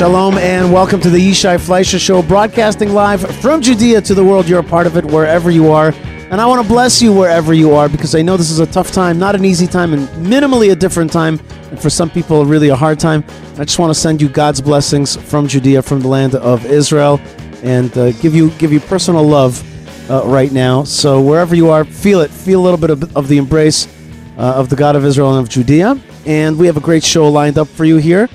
Shalom and welcome to the Yishai Fleischer Show, broadcasting live from Judea to the world. You're a part of it wherever you are. And I want to bless you wherever you are because I know this is a tough time, not an easy time, and minimally a different time. And for some people, really a hard time. I just want to send you God's blessings from Judea, from the land of Israel, and uh, give you give you personal love uh, right now. So wherever you are, feel it. Feel a little bit of, of the embrace uh, of the God of Israel and of Judea. And we have a great show lined up for you here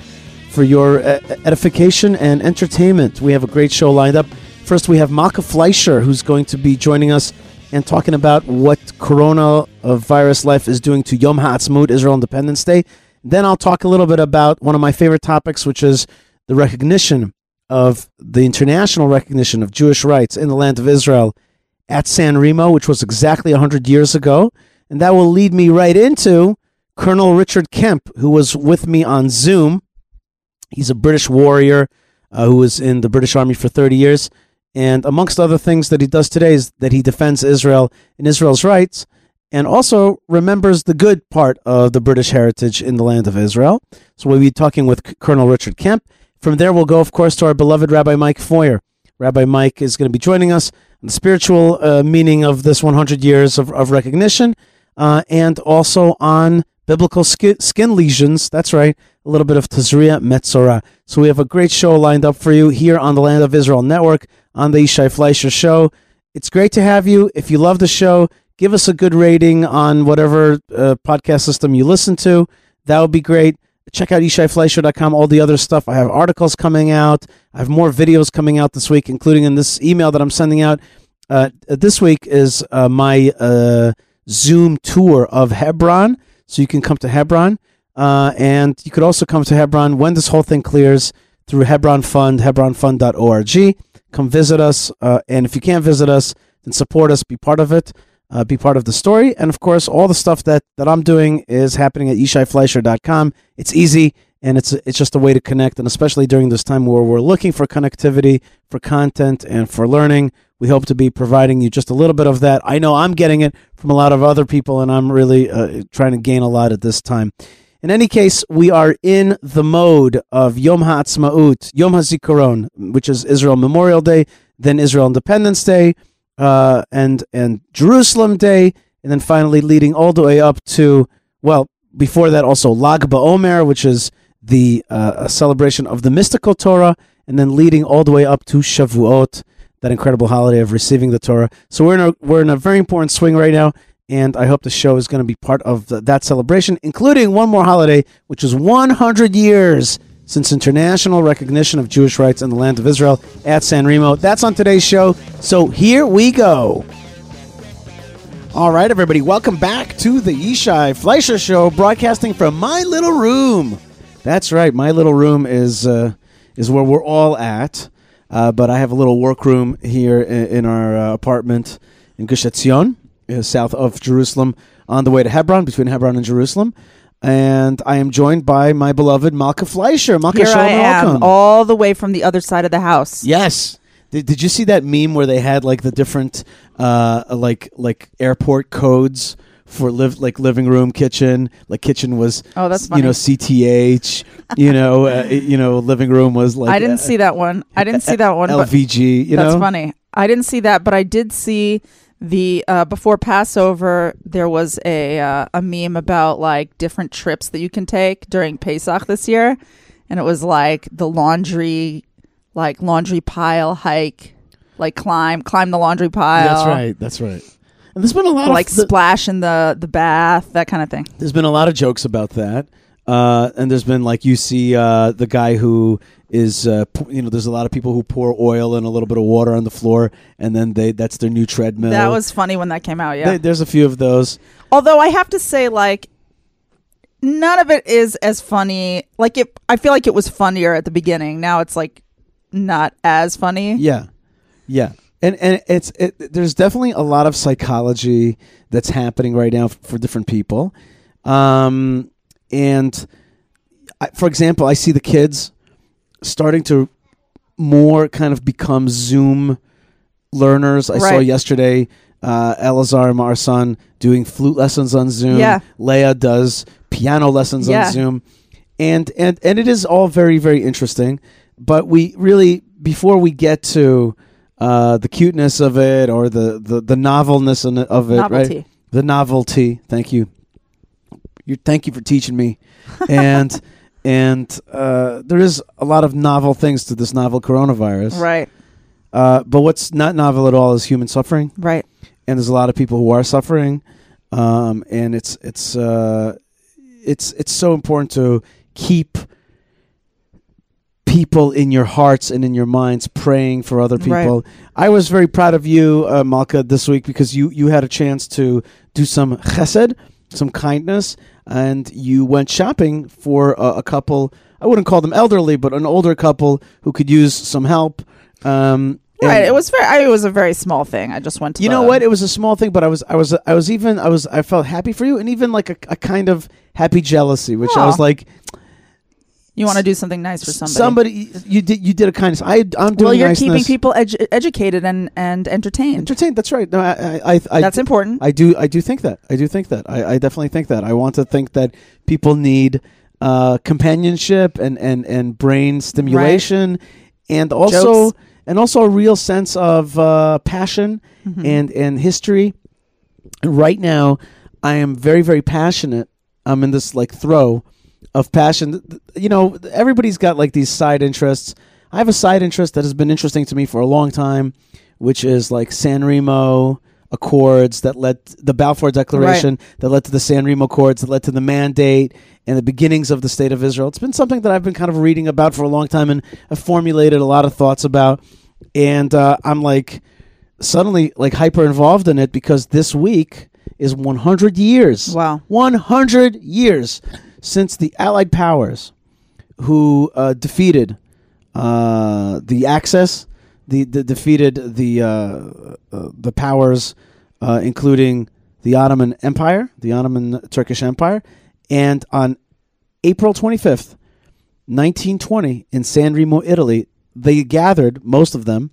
for your uh, edification and entertainment. We have a great show lined up. First, we have Malka Fleischer, who's going to be joining us and talking about what coronavirus life is doing to Yom Ha'atzmaut, Israel Independence Day. Then I'll talk a little bit about one of my favorite topics, which is the recognition of the international recognition of Jewish rights in the land of Israel at San Remo, which was exactly 100 years ago. And that will lead me right into Colonel Richard Kemp, who was with me on Zoom He's a British warrior uh, who was in the British Army for 30 years. And amongst other things that he does today is that he defends Israel and Israel's rights and also remembers the good part of the British heritage in the land of Israel. So we'll be talking with Colonel Richard Kemp. From there, we'll go, of course, to our beloved Rabbi Mike Feuer. Rabbi Mike is going to be joining us on the spiritual uh, meaning of this 100 years of, of recognition uh, and also on biblical skin, lesions. That's right, a little bit of Tazria Metzora. So we have a great show lined up for you here on the Land of Israel Network on the Yishai Fleischer Show. It's great to have you. If you love the show, give us a good rating on whatever uh, podcast system you listen to. That would be great. Check out YishaiFleischer.com, all the other stuff. I have articles coming out. I have more videos coming out this week, including in this email that I'm sending out. Uh, this week is uh, my uh, Zoom tour of Hebron. So you can come to Hebron. Uh, and you could also come to Hebron when this whole thing clears through Hebron Fund, hebronfund.org. Come visit us. Uh, and if you can't visit us, then support us, be part of it, uh, be part of the story. And of course, all the stuff that, that I'm doing is happening at yishaifleischer.com. It's easy and it's it's just a way to connect and especially during this time where we're looking for connectivity for content and for learning we hope to be providing you just a little bit of that i know i'm getting it from a lot of other people and i'm really uh, trying to gain a lot at this time. In any case we are in the mode of yom ha'atzmaut yom hazikaron which is israel memorial day then israel independence day uh, and and jerusalem day and then finally leading all the way up to well before that also lag ba'omer which is the uh, celebration of the mystical Torah, and then leading all the way up to Shavuot, that incredible holiday of receiving the Torah. So we're in a we're in a very important swing right now, and I hope the show is going to be part of the, that celebration, including one more holiday, which is 100 years since international recognition of Jewish rights in the land of Israel at San Remo. That's on today's show. So here we go. All right, everybody, welcome back to the Yishai Fleischer Show, broadcasting from my little room that's right. My little room is uh, is where we're all at. Uh, but I have a little workroom here in, in our uh, apartment in Gush Etzion, uh, south of Jerusalem, on the way to Hebron, between Hebron and Jerusalem. And I am joined by my beloved Malka Fleischer. Malka, Here I am, welcome. all the way from the other side of the house. Yes. Did, did you see that meme where they had like the different uh, like like airport codes for live like living room, kitchen. Like kitchen was oh that's funny. you know CTH. you know uh, you know living room was like I didn't uh, see that one. I didn't see that one. LVG. You that's know? funny. I didn't see that, but I did see the uh, before Passover. There was a uh, a meme about like different trips that you can take during Pesach this year, and it was like the laundry, like laundry pile hike. Like climb, climb the laundry pile. That's right. That's right. And there's been a lot like of like splash in the the bath, that kind of thing. There's been a lot of jokes about that. Uh, and there's been like you see uh, the guy who is uh, you know there's a lot of people who pour oil and a little bit of water on the floor and then they that's their new treadmill. That was funny when that came out. Yeah, they, there's a few of those. Although I have to say, like none of it is as funny. Like it, I feel like it was funnier at the beginning. Now it's like not as funny. Yeah, yeah and and it's it, there's definitely a lot of psychology that's happening right now for different people um, and I, for example i see the kids starting to more kind of become zoom learners i right. saw yesterday uh, Elazar, our son, doing flute lessons on Zoom. Yeah. Leah does piano lessons yeah. on Zoom, and and and it is all very very interesting. but we really before we get to uh, the cuteness of it or the the, the novelness of it, Novelty. right? The novelty. Thank you. You thank you for teaching me, and and uh, there is a lot of novel things to this novel coronavirus. Right. Uh, but what's not novel at all is human suffering, Right. and there's a lot of people who are suffering, um, and it's it's uh, it's it's so important to keep people in your hearts and in your minds praying for other people. I was very proud of you, uh, Malka, this week because you you had a chance to do some chesed, some kindness, and you went shopping for a, a couple. I wouldn't call them elderly, but an older couple who could use some help. Um, Right. It was very. I, it was a very small thing. I just went to. you the- know what? It was a small thing, but I was, I was, I was even, I was, I felt happy for you, and even like a, a kind of happy jealousy, which I was like, You want to do something nice for somebody. somebody, you did, you did a kindness. I, I'm doing well, you're niceness. keeping people edu- educated and and entertained. entertained. That's right. No, I, I, I, I That's important. I do, I do think that. I do think that. I, I definitely think that. I want to think that people need uh, companionship and and and brain stimulation, and also Jokes. and also a real sense of uh, passion Mhm. and and history. And right now, I am very very passionate. I'm in this like throw of passion. You know, everybody's got like these side interests. I have a side interest that has been interesting to me for a long time, which is like San Remo Accords that led the Balfour Declaration that led to the San Remo Accords that led to the mandate and the beginnings of the state of Israel. It's been something that I've been kind of reading about for a long time and I've formulated a lot of thoughts about. And uh, I'm like suddenly like hyper involved in it because this week is 100 years. Wow. 100 years since the Allied powers who uh, defeated uh, the Axis, the, the defeated the uh, uh, the powers, uh, including the Ottoman Empire, the Ottoman Turkish Empire, and on April 25th, 1920, in San Remo, Italy, they gathered most of them.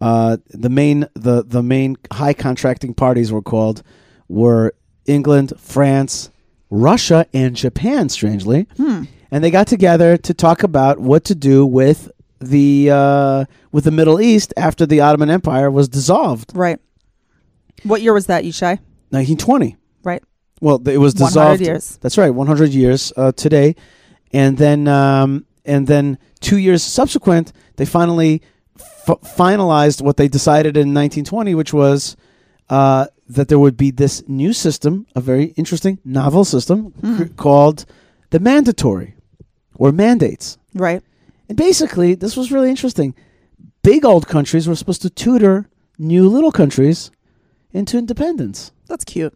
Uh, the main the the main high contracting parties were called were England, France, Russia, and Japan. Strangely, Hmm. and they got together to talk about what to do with the uh, with the Middle East after the Ottoman Empire was dissolved. Right. What year was that, Yishai? 1920. Right. Well, it was 100 dissolved. years. That's right, 100 years uh, today, and then um, and then two years subsequent, they finally f- finalized what they decided in 1920, which was uh, that there would be this new system, a very interesting novel system cr- called the mandatory or mandates. Right. And basically, this was really interesting. Big old countries were supposed to tutor new little countries into independence. That's cute.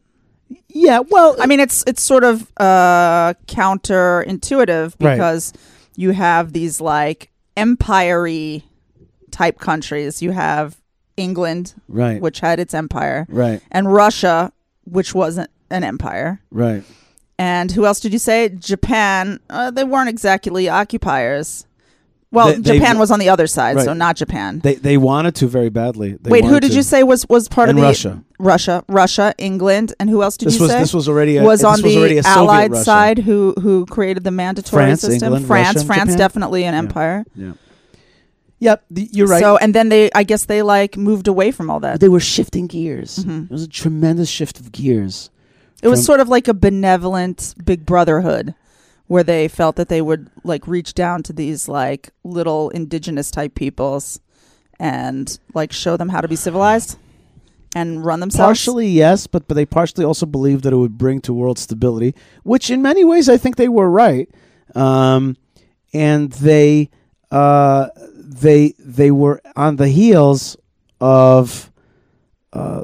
Yeah, well, I mean, it's it's sort of uh, counterintuitive Right. because you have these like empire type countries. You have England, right, which had its empire, right, and Russia, which wasn't an empire. right. And who else did you say? Japan. Uh, they weren't exactly occupiers. Well, They- they- Japan was on the other side, so not Japan. They they wanted to very badly. They Wait, who did to. you say was was part And of the Russia. Russia, Russia, England, and who else did This you was say? this was already a, was on was the Allied Russia. side who who created the mandatory France, system. England, France, Russia, France, Japan. definitely an empire. Yeah. empire. Yep, the, you're right. So, and then they, I guess they like moved away from all that. they were shifting gears. Mhm. It was a tremendous shift of gears. It was sort of like a benevolent big brotherhood, where they felt that they would like reach down to these like little indigenous type peoples, and like show them how to be civilized, and run themselves. Partially, yes, but but they partially also believed that it would bring to world stability, which in many ways I think they were right. Um, and they uh, they they were on the heels of uh,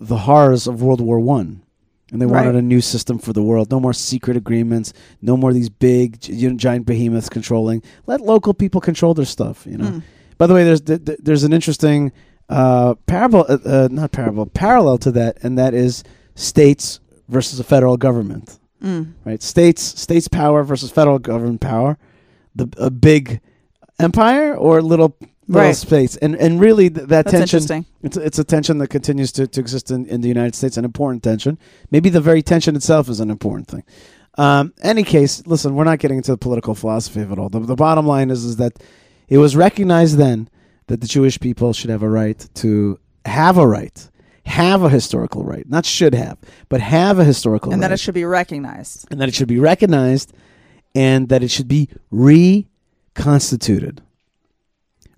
the horrors of World War One. And they wanted a new system for the world. No more secret agreements. No more these big, you know, giant behemoths controlling. Let local people control their stuff. You know. Mm. By the way, there's th- th- there's an interesting uh, parable, uh, uh, not parable, parallel to that, and that is states versus a federal government. Mm. Right? States states power versus federal government power. The a big empire or little little Right. states, and and really th- that That's tension. interesting. It's a, it's a tension that continues to, to exist in, in the United States, an important tension. Maybe the very tension itself is an important thing. Um, any case, listen, we're not getting into the political philosophy of it all. The, the bottom line is is that It was recognized then that the Jewish people should have a right to have a right, have a historical right, not should have, but have a historical right. and right, that it should be recognized. and that it should be recognized, and that it should be reconstituted,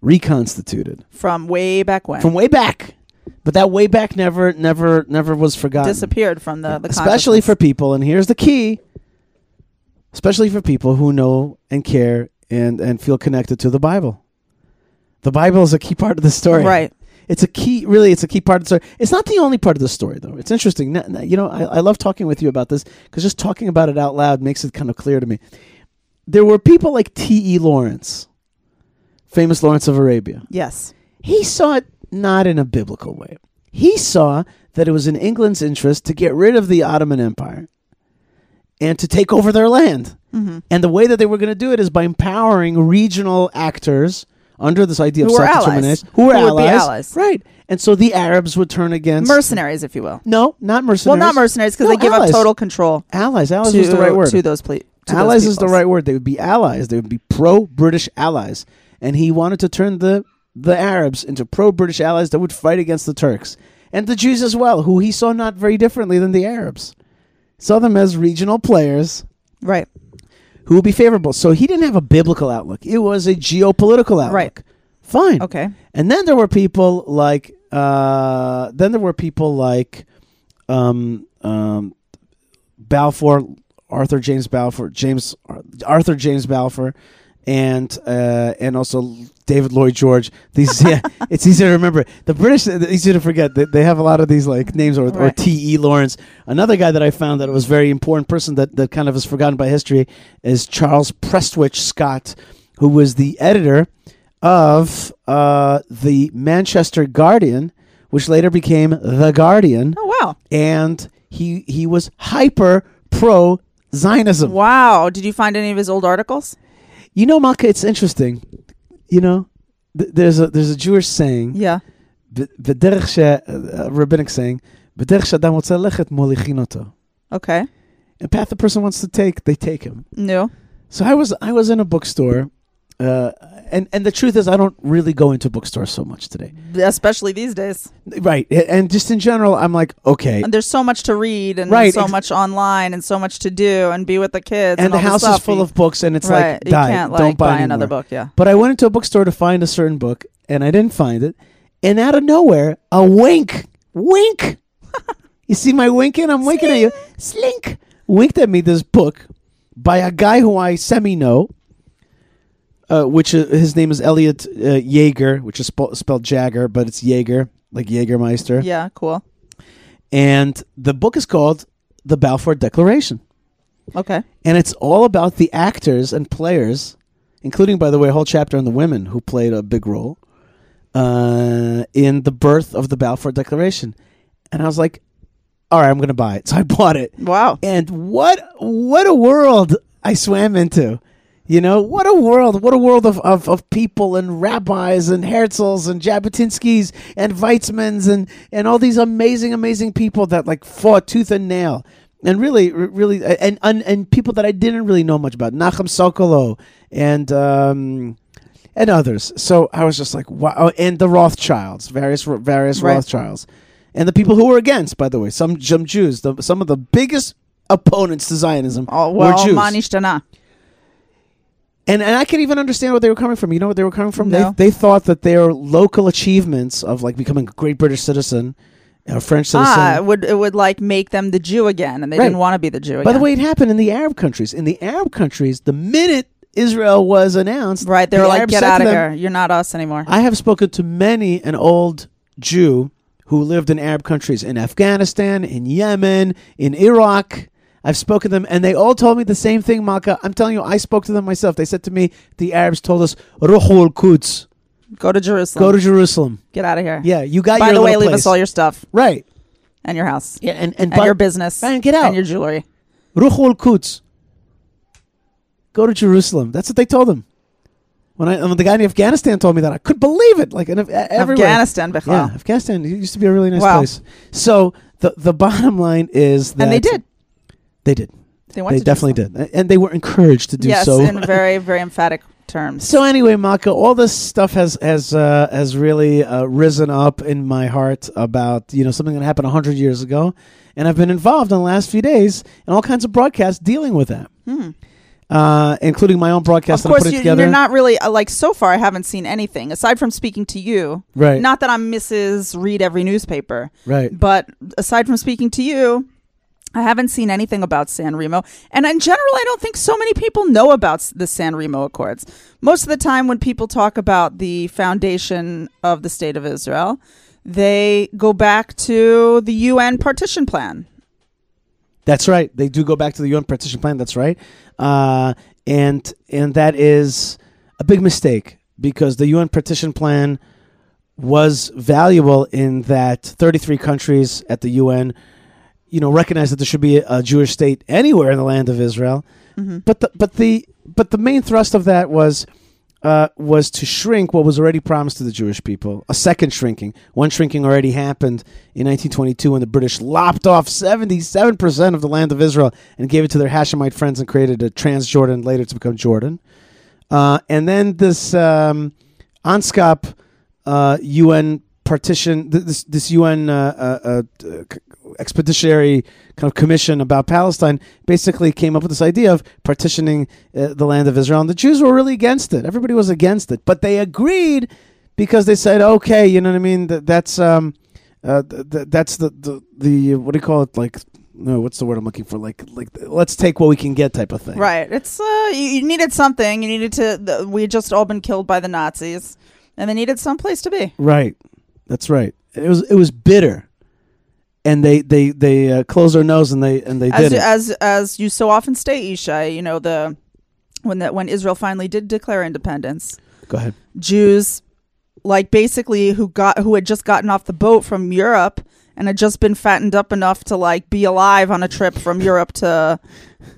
reconstituted From way back when. from way back. But that way back never, never, never was forgotten. disappeared from the, the especially for people, and here's the key: especially for people who know and care and and feel connected to the Bible. The Bible is a key part of the story. right. It's a key, really, it's a key part of the story. It's not the only part of the story, though. It's interesting. You know, I, I love talking with you about this because just talking about it out loud makes it kind of clear to me. There were people like T.E. Lawrence, famous Lawrence of Arabia. Yes. He saw it not in a biblical way. He saw that it was in England's interest to get rid of the Ottoman Empire and to take over their land. hmm And the way that they were going to do it is by empowering regional actors under this idea Who of were self-determination, allies. who were Who would be allies, allies. right? And so the Arabs would turn against Mercenaries, if you will. No, not mercenaries. Well, not mercenaries because No, they give allies. up total control Allies. Allies to, was the right word. to those ple- to allies is the right word. They would be allies. They would be pro-British allies, and he wanted to turn the the Arabs into pro-British allies that would fight against the Turks and the Jews as well, who he saw not very differently than the Arabs. Saw them as regional players Right. who would be favorable. So he didn't have a biblical outlook. It was a geopolitical outlook. Right. Fine. Okay. And then there were people like uh, then there were people like um, um, Balfour, Arthur James Balfour, James Arthur James Balfour, and uh, and also David Lloyd George. These yeah, it's easy to remember. The British it's easy to forget. They, they have a lot of these like names or, or T. E. Lawrence. Another guy that I found that was very important person that that kind of is forgotten by history is Charles Prestwich Scott, who was the editor of uh, the Manchester Guardian, which later became the Guardian, Oh wow. and he he was hyper pro Zionism. Wow. Did you find any of his old articles? You know, Malka, it's interesting. You know, th- there's a there's a Jewish saying, Yeah. "ב- בדרך ש- a rabbinic saying, בדרך שאדם רוצה ללכת מוליכין אותו. Okay. And path the person wants to take, they take him. No. So I was I was in a bookstore, uh, and and the truth is I don't really go into bookstores so much today. Especially these days. Right, and just in general, I'm like, okay, And there's so much to read and Right, so ex- much online and so much to do and be with the kids. and And, the house stuff. is full of books, and it's right. like, you die, can't like don't buy, buy another book. Yeah. But I went into a bookstore to find a certain book, and I didn't find it. And out of nowhere, a wink, wink. you see my winking? I'm winking at you. Slink winked at me. This book by a guy who I semi know. Uh, which uh, his name is Elliot uh, Jaeger, which is sp- spelled Jagger, but it's Jaeger, like Jaegermeister. Yeah. Cool. And the book is called The Balfour Declaration. Okay. And it's all about the actors and players, including, by the way, a whole chapter on the women who played a big role uh, in the birth of the Balfour Declaration. And I was like, all right, I'm going to buy it. So I bought it. Wow. And what what a world I swam into. You know, what a world, what a world of, of, of people and rabbis and Herzls and Jabotinskys and Weizmanns and, and all these amazing, amazing people that like fought tooth and nail. And really, really, and, and, and people that I didn't really know much about. Nachum Sokolow and, um, and others. So I was just like, wow. Oh, And the Rothschilds, various, various Right. Rothschilds. And the people who were against, by the way, some, some Jews, the, some of the biggest opponents to Zionism Oh, were well, Jews. And and I can even understand where they were coming from. You know what they were coming from? No. They they thought that their local achievements of like becoming a great British citizen, a French citizen. Ah, it would it would like make them the Jew again, and they Right. didn't want to be the Jew again. By the way, it happened in the Arab countries. In the Arab countries, the minute Israel was announced, right? They the were like, Arabs "Get out of them, here! You're not us anymore." I have spoken to many an old Jew who lived in Arab countries, in Afghanistan, in Yemen, in Iraq. I've spoken to them, and they all told me the same thing, Malka. I'm telling you, I spoke to them myself. They said to me, the Arabs told us, Ruhul Quds, Go to Jerusalem. go to Jerusalem. Get out of here. Yeah, you got By your the way, leave place. us all your stuff right. and your house Yeah, and and, and but- your business and get out. and your jewelry. Ruhul Quds. Go to Jerusalem. That's what they told them. When I when the guy in Afghanistan told me that, I couldn't believe it. Like in, everywhere. Afghanistan, Bichlal. Yeah, Afghanistan used to be a really nice Wow. place. So the the bottom line is that and they did. They did. They. They definitely did, and they were encouraged to do yes, so. in very very emphatic terms. So anyway, Malka, all this stuff has has uh, has really uh, risen up in my heart about you know something that happened hundred years ago, and I've been involved in the last few days in all kinds of broadcasts dealing with that, uh, including my own broadcast Hmm. of that I'm course, you, together. you're not really uh, like so far. I haven't seen anything aside from speaking to you. right, Not that I'm Mrs. Read every newspaper, right. but aside from speaking to you, I haven't seen anything about San Remo. And in general, I don't think so many people know about the San Remo Accords. Most of the time, when people talk about the foundation of the State of Israel, they go back to the UN partition plan. That's right. They do go back to the UN partition plan. That's right, uh, and and that is a big mistake because the UN partition plan was valuable in that 33 countries at the UN, you know, recognize that there should be a, a Jewish state anywhere in the land of Israel. But the but the but the main thrust of that was uh, was to shrink what was already promised to the Jewish people. A second shrinking. One shrinking already happened in 1922 when the British lopped off 77% of the land of Israel and gave it to their Hashemite friends and created a Transjordan, later to become Jordan. Uh, and then this um, uh, UN partition, this this UN uh, uh, uh, expeditionary kind of commission about Palestine basically came up with this idea of partitioning uh, the land of Israel, and the Jews were really against it. Everybody was against it, but they agreed because they said, okay, you know what I mean. That, that's um, uh, th- th- that's the, the the what do you call it? Like, no, what's the word I'm looking for? Like, like let's take what we can get, type of thing. Right. It's uh, you, you needed something. You needed to. The, we had just all been killed by the Nazis, and they needed some place to be. Right. That's right. It was it was bitter, and they they they uh, closed their nose and they and they As did it. as as you so often state, Yishai. You know the when that when Israel finally did declare independence, Go ahead. Jews, like basically who got who had just gotten off the boat from Europe and had just been fattened up enough to like be alive on a trip from Europe to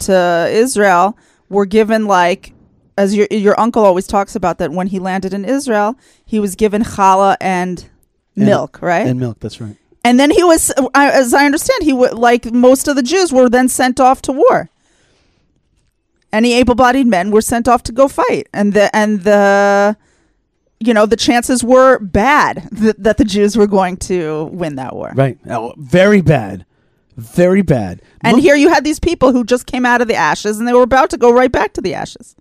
to Israel, were given like as your your uncle always talks about that when he landed in Israel, he was given challah and And- milk, right? And milk. That's right. And then he was, as I understand, he would like most of the Jews were then sent off to war. Any able-bodied men were sent off to go fight, and the and the, you know, the chances were bad that, that the Jews were going to win that war. Right. Oh, very bad. Very bad. And Mo- here you had these people who just came out of the ashes, and they were about to go right back to the ashes.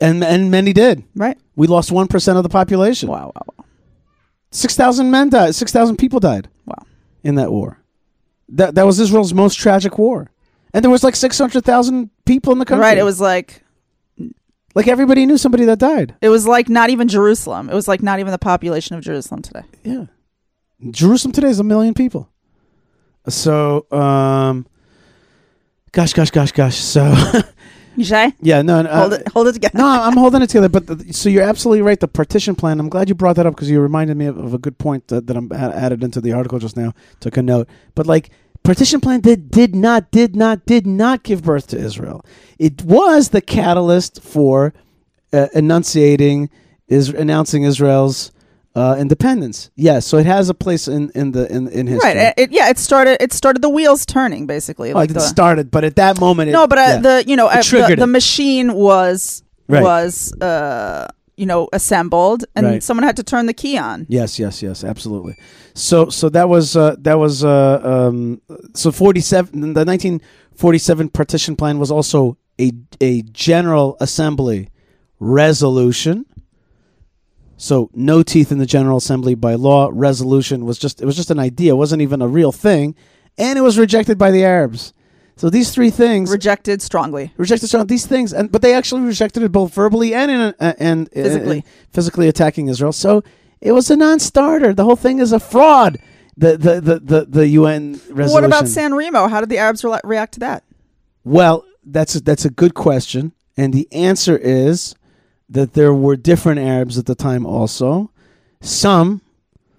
and and many did. Right? We lost one percent of the population. Wow, wow, wow. Six thousand men died. Six thousand people died wow. In that war. That that was Israel's most tragic war, and there was like six hundred thousand people in the country. Right? It was like like everybody knew somebody that died. it was like not even Jerusalem. It was like not even the population of Jerusalem today. Yeah. Jerusalem today is a million people. So, um, gosh, gosh, gosh, gosh. So, Yishai? yeah, no, no, uh, Hold it, hold it together. no, I'm holding it together. But the, so you're absolutely right. The partition plan. I'm glad you brought that up because you reminded me of, of a good point that, that I'm a- added into the article just now. Took a note. But like partition plan did did not did not did not give birth to Israel. It was the catalyst for uh, enunciating is announcing Israel's uh, independence. Yes, so it has a place in in the in in history. Right. It, it- yeah, it started. It started the wheels turning, basically. Oh, Like it the, started, but at that moment, it, no, but uh, yeah. the you know uh, the, triggered the it. machine was Right. was uh you know assembled, and Right. someone had to turn the key on. Yes, yes, yes, absolutely. So, so that was uh, that was uh, um, so forty seven. The nineteen forty seven partition plan was also a a General Assembly resolution. So, no teeth in the General Assembly by law. Resolution was just it was just an idea. It wasn't even a real thing, and it was rejected by the Arabs. So these three things Rejected strongly. rejected strong these things and but they actually rejected it both verbally and in a, uh, and Physically. and physically attacking Israel so it was a non-starter the whole thing is a fraud the the the the, the UN resolution What about San Remo? How did the Arabs re- react to that? well that's a, that's a good question and the answer is that there were different Arabs at the time also some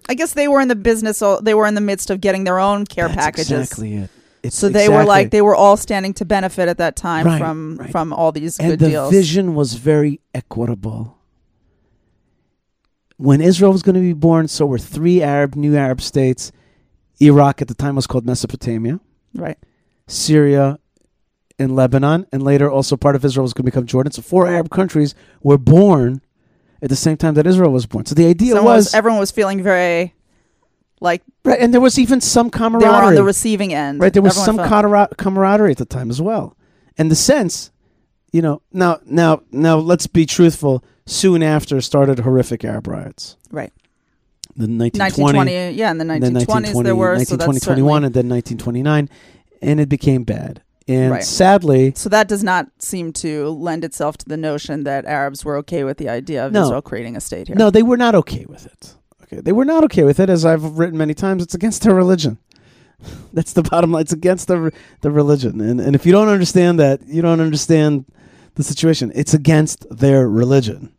I guess they were in the business. They were in the midst of getting their own care that's packages. exactly it it's So they were like they were all standing to benefit at that time Right, from right. from all these and good the deals. vision was very equitable. When Israel was going to be born, so were three Arab new Arab states. Iraq at the time was called Mesopotamia. right. Syria in Lebanon, and later also part of Israel was going to become Jordan. So four Arab countries were born at the same time that Israel was born. So the idea Someone was, everyone was feeling very like right, and there was even some they were on the receiving end. right, there was Everyone some felt- camaraderie at the time as well, and the sense, you know, now now now let's be truthful. Soon after started horrific Arab riots. right. The 1920, 1920, yeah, in the and then 1920s there were so 1920, that's 21, certainly, and then 1929, and it became bad. And Right. sadly, so that does not seem to lend itself to the notion that Arabs were okay with the idea of No. Israel creating a state here. no, they were not okay with it. Okay, they were not okay with it, as I've written many times. It's against their religion. That's the bottom line. It's against the the religion, and and if you don't understand that, you don't understand the situation. It's against their religion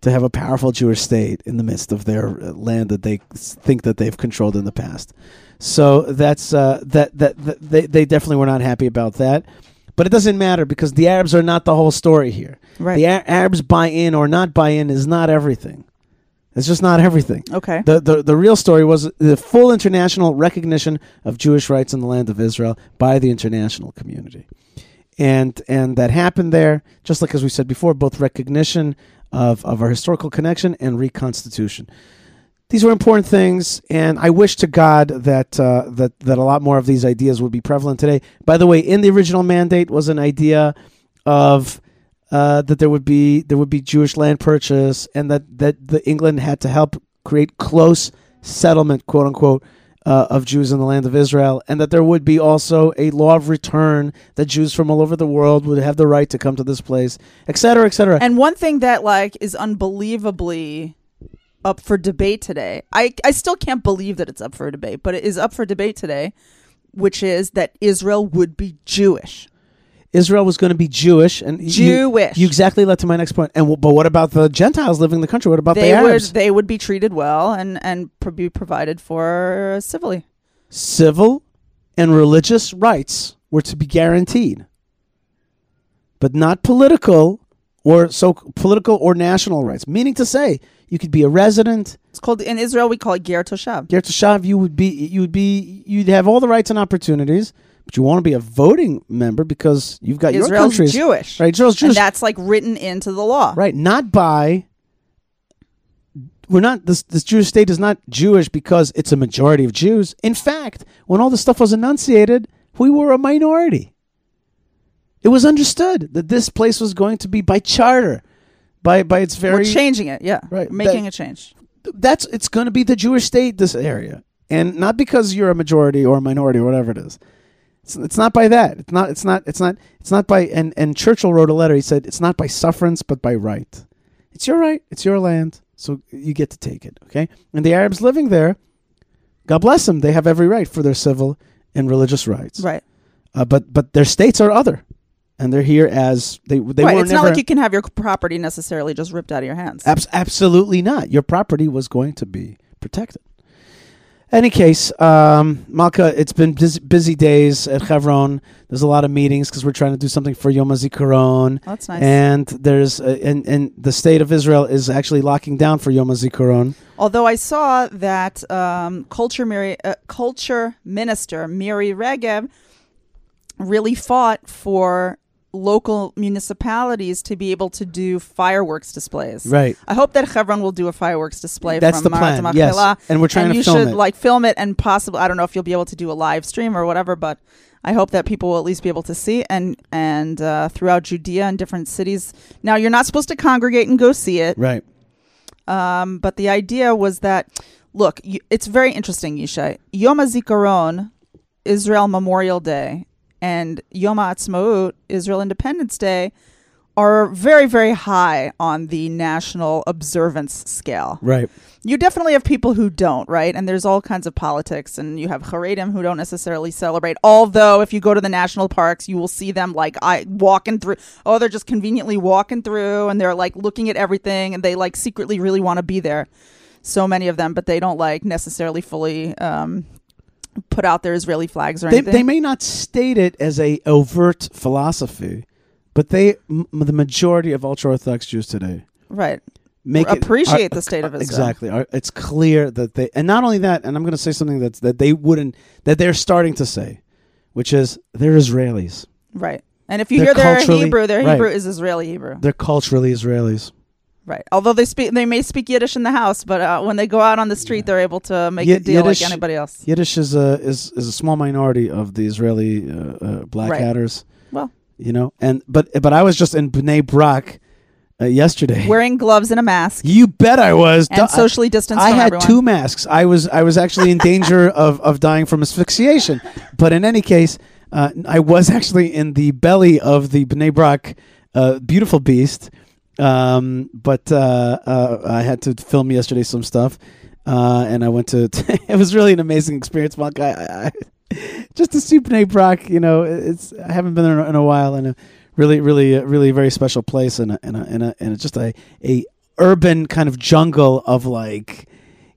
to have a powerful Jewish state in the midst of their uh, land that they think that they've controlled in the past. So that's uh, that, that that they they definitely were not happy about that. But it doesn't matter because the Arabs are not the whole story here. Right. The Ar- Arabs buy in or not buy in is not everything. It's just not everything. okay. The, the the real story was the full international recognition of Jewish rights in the land of Israel by the international community, and and that happened there. Just like as we said before, both recognition of of our historical connection and reconstitution. These were important things, and I wish to God that uh, that that a lot more of these ideas would be prevalent today. By the way, in the original mandate was an idea of uh, that there would be there would be Jewish land purchase, and that that the England had to help create close settlement, quote unquote, uh, of Jews in the land of Israel, and that there would be also a law of return that Jews from all over the world would have the right to come to this place, et cetera, et cetera. And one thing that like is unbelievably up for debate today. I I still can't believe that it's up for debate, but it is up for debate today, which is that Israel would be Jewish. Israel was going to be Jewish, and Jewish. You, exactly led to my next point. And but what about the Gentiles living in the country? What about they the would they would be treated well and and be provided for civilly. Civil and religious rights were to be guaranteed, but not political or so political or national rights. Meaning to say, you could be a resident. It's called in Israel we call it ger toshav. Ger Toshav, you would be you would be you'd have all the rights and opportunities, but you want to be a voting member because you've got your Israel's country's Jewish. right. Israel's And Jewish, that's like written into the law. right? Not by. We're not this. This Jewish state is not Jewish because it's a majority of Jews. In fact, when all this stuff was enunciated, we were a minority. It was understood that this place was going to be by charter, by by its very We're changing it, yeah. Right. Making That- a change. that's it's going to be the Jewish state this area, and not because you're a majority or a minority or whatever it is. It's, it's not by that. It's not. It's not. It's not. It's not by. And and Churchill wrote a letter. He said it's not by sufferance but by right. It's your right. It's your land. So you get to take it. Okay. And the Arabs living there, God bless them. They have every right for their civil and religious rights. Right. Uh, but but their states are other, and they're here as they they right. were It's never. not like you can have your property necessarily just ripped out of your hands. Abs- absolutely not. Your property was going to be protected. Any case, um, Malka, it's been busy, busy days at Chevron. There's a lot of meetings because we're trying to do something for Yom HaZikaron. Oh, that's nice. And there's uh, and and the state of Israel is actually locking down for Yom HaZikaron. Although I saw that um, culture Miri, uh, culture minister Miri Regev really fought for local municipalities to be able to do fireworks displays. Right. I hope that Chevron will do a fireworks display. That's from the plan, Marat yes. And we're trying and to you film should it. like film it and possibly I don't know if you'll be able to do a live stream or whatever, but I hope that people will at least be able to see and and uh, throughout Judea and different cities. Now you're not supposed to congregate and go see it. Right. Um, but the idea was that, look, you, it's very interesting, Yishai. Yom HaZikaron, Israel Memorial Day, and Yom HaAtzmaut, Israel Independence Day, are very, very high on the national observance scale. Right. You definitely have people who don't, right? And there's all kinds of politics, and you have Haredim who don't necessarily celebrate. Although, if you go to the national parks, you will see them like I walking through. Oh, they're just conveniently walking through, and they're like looking at everything, and they like secretly really want to be there. So many of them, but they don't like necessarily fully um, put out their Israeli flags or They, anything. they may not state it as a overt philosophy, but they m- the majority of ultra orthodox Jews today right. make it- Appreciate are- the state of Israel. Exactly. Are- It's clear that they, and not only that, and I'm going to say something that's that they wouldn't, that they're starting to say, which is they're Israelis. Right. And if you They're hear their Hebrew, their right. Hebrew is Israeli Hebrew. They're culturally Israelis. Right. Although they speak, they may speak Yiddish in the house, but uh, when they go out on the street, they're able to make Yi- a deal Yiddish- like anybody else. Yiddish is a is, is a small minority of the Israeli uh, uh, black Right. hatters. Well. you know, and but but I was just in Bnei Brak uh, yesterday. Wearing gloves and a mask you bet I was. and Duh, socially distanced I had everyone. two masks. I was I was actually in danger of, of dying from asphyxiation. But in any case, uh, I was actually in the belly of the Bnei Brak uh, beautiful beast. Um, but uh, uh, I had to film yesterday some stuff, uh, and I went to. it was really an amazing experience, Mark. I, I, I just to see Bnei Brak, you know, it's I haven't been there in a while, and a really, really, uh, really very special place, and a, and a, and a, and it's just a a urban kind of jungle of like.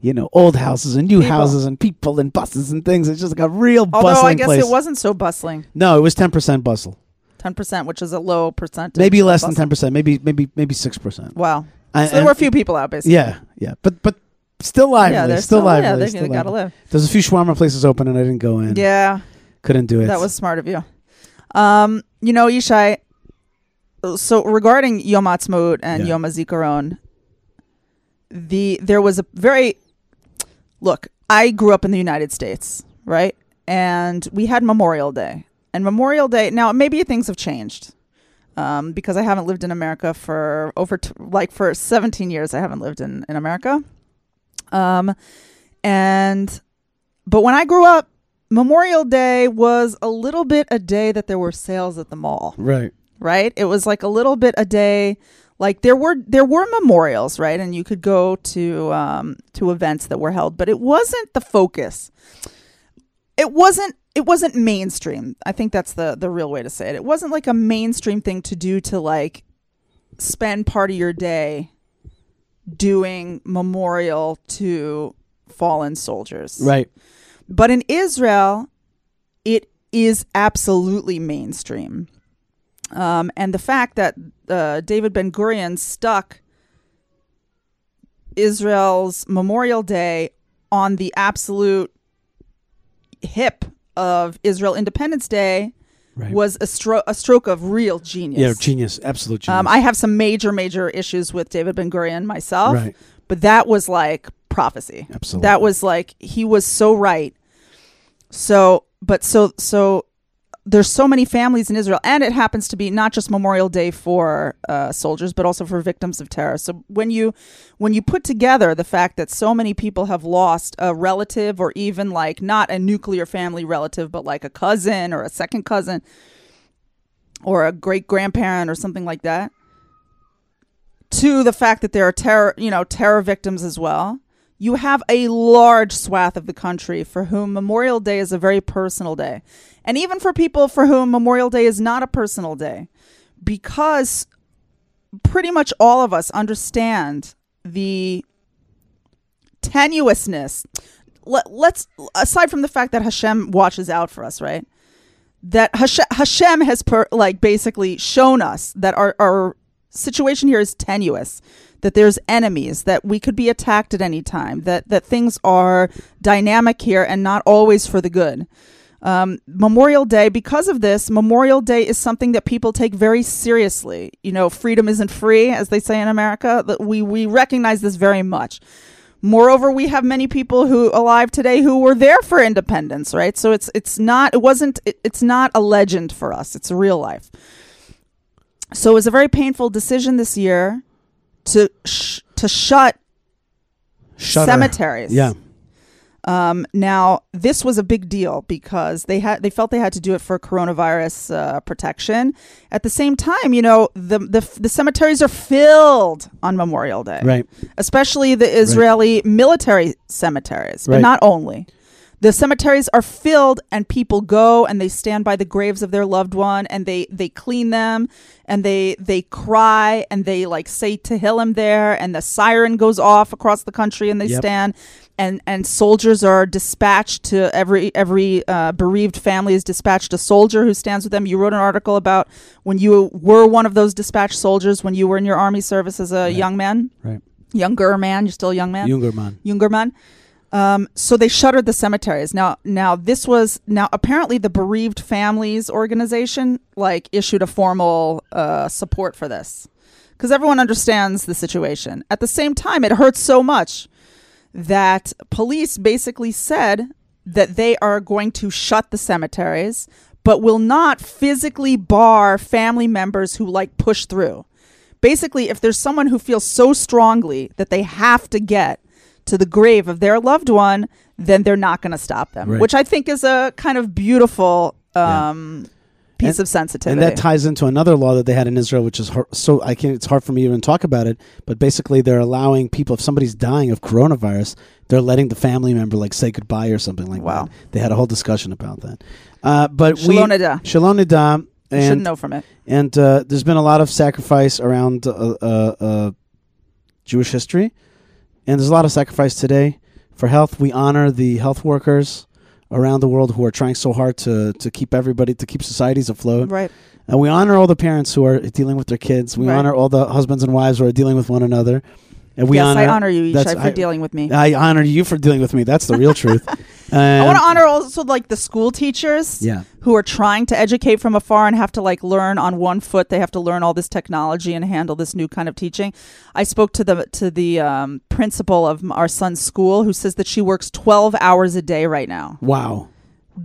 You know, old houses and new People. houses and people and buses and things. It's just like a real Although bustling I guess place. it wasn't so bustling. no, it was ten percent bustle. Ten percent, which is a low percentage. Maybe less than ten percent. Maybe maybe maybe six percent. Wow. So there were a few people out, basically. Yeah, yeah, but but still lively. yeah, they're still, lively. Yeah, they, still they gotta lively. live. There's a few shawarma places open, and I didn't go in. Yeah, couldn't do it. that was smart of you. Um, you know, Yishai. So regarding Yom Ha'atzmaut and Yeah. Yom HaZikaron, the there was a very look. I grew up in the United States, right? And we had Memorial Day, and Memorial Day. Now maybe things have changed. Um, because I haven't lived in America for over t- like for 17 years, I haven't lived in in America. Um, and but when I grew up, Memorial Day was a little bit a day that there were sales at the mall, right. right? It was like a little bit a day like there were there were memorials, right? And you could go to um to events that were held, but it wasn't the focus. It wasn't it wasn't mainstream. I think that's the the real way to say it. It wasn't like a mainstream thing to do to like spend part of your day doing memorial to fallen soldiers. Right. But in Israel, it is absolutely mainstream. Um, and the fact that uh, David Ben Gurion stuck Israel's Memorial Day on the absolute hip of Israel Independence Day Right. was a, stro- a stroke of real genius. yeah, genius. Absolute genius. Um, I have some major, major issues with David Ben Gurion myself, right. but that was like prophecy. Absolutely. That was like he was so right. So, but so so there's so many families in Israel, and it happens to be not just Memorial Day for uh, soldiers, but also for victims of terror. So when you when you put together the fact that so many people have lost a relative, or even like not a nuclear family relative, but like a cousin or a second cousin, or a great grandparent or something like that, to the fact that there are terror, you know, terror victims as well. You have a large swath of the country for whom Memorial Day is a very personal day. And even for people for whom Memorial Day is not a personal day, because pretty much all of us understand the tenuousness. Let, let's, aside from the fact that Hashem watches out for us, right? That Hashem, has per, like basically shown us that our, our situation here is tenuous that there's enemies that we could be attacked at any time that that things are dynamic here and not always for the good. Um, memorial day because of this memorial day is something that people take very seriously. You know freedom isn't free as they say in america. That we we recognize this very much. Moreover we have many people who alive today who were there for independence right? So it's it's not it wasn't it, it's not a legend for us. It's real life. So it was a very painful decision this year to sh- to shut Shutter. cemeteries. Yeah. Um, now this was a big deal because they had they felt they had to do it for coronavirus uh, protection. At the same time, you know the the the cemeteries are filled on Memorial Day, Right. especially the Israeli military cemeteries, but Right. not only. The cemeteries are filled, and people go and they stand by the graves of their loved one, and they they clean them, and they they cry, and they like say Tehillim there, and the siren goes off across the country, and they Yep. stand, and and soldiers are dispatched to every every uh, bereaved family is dispatched a soldier who stands with them. You wrote an article about when you were one of those dispatched soldiers when you were in your army service as a young man, Right. younger man. You're still a young man Younger man. younger man. Um, so they shuttered the cemeteries. Now, now this was now apparently the bereaved families organization like issued a formal uh, support for this because everyone understands the situation. At the same time, it hurts so much that police basically said that they are going to shut the cemeteries, but will not physically bar family members who like push through. Basically, if there's someone who feels so strongly that they have to get to the grave of their loved one, then they're not going to stop them, Right. which I think is a kind of beautiful Yeah. um, piece And- of sensitivity. And that ties into another law that they had in Israel, which is hor- so I can. It's hard for me to even talk about it. But basically, they're allowing people if somebody's dying of coronavirus, they're letting the family member like say goodbye or something like Wow. that. They had a whole discussion about that. Uh, but Shalom we Nida. Shalom Nida, You should and know from it. and uh, there's been a lot of sacrifice around uh, uh, uh, Jewish history, and there's a lot of sacrifice today for health. We honor the health workers around the world who are trying so hard to to keep everybody to keep societies afloat. Right. And we honor all the parents who are dealing with their kids. We Right. honor all the husbands and wives who are dealing with one another. And we yes, honor, I honor you, Yishai, for I- dealing with me. I honor you for dealing with me. That's the real truth. I want to honor also like the school teachers Yeah. who are trying to educate from afar and have to like learn on one foot. They have to learn all this technology and handle this new kind of teaching. I spoke to the to the um, principal of our son's school who says that she works twelve hours a day right now Wow.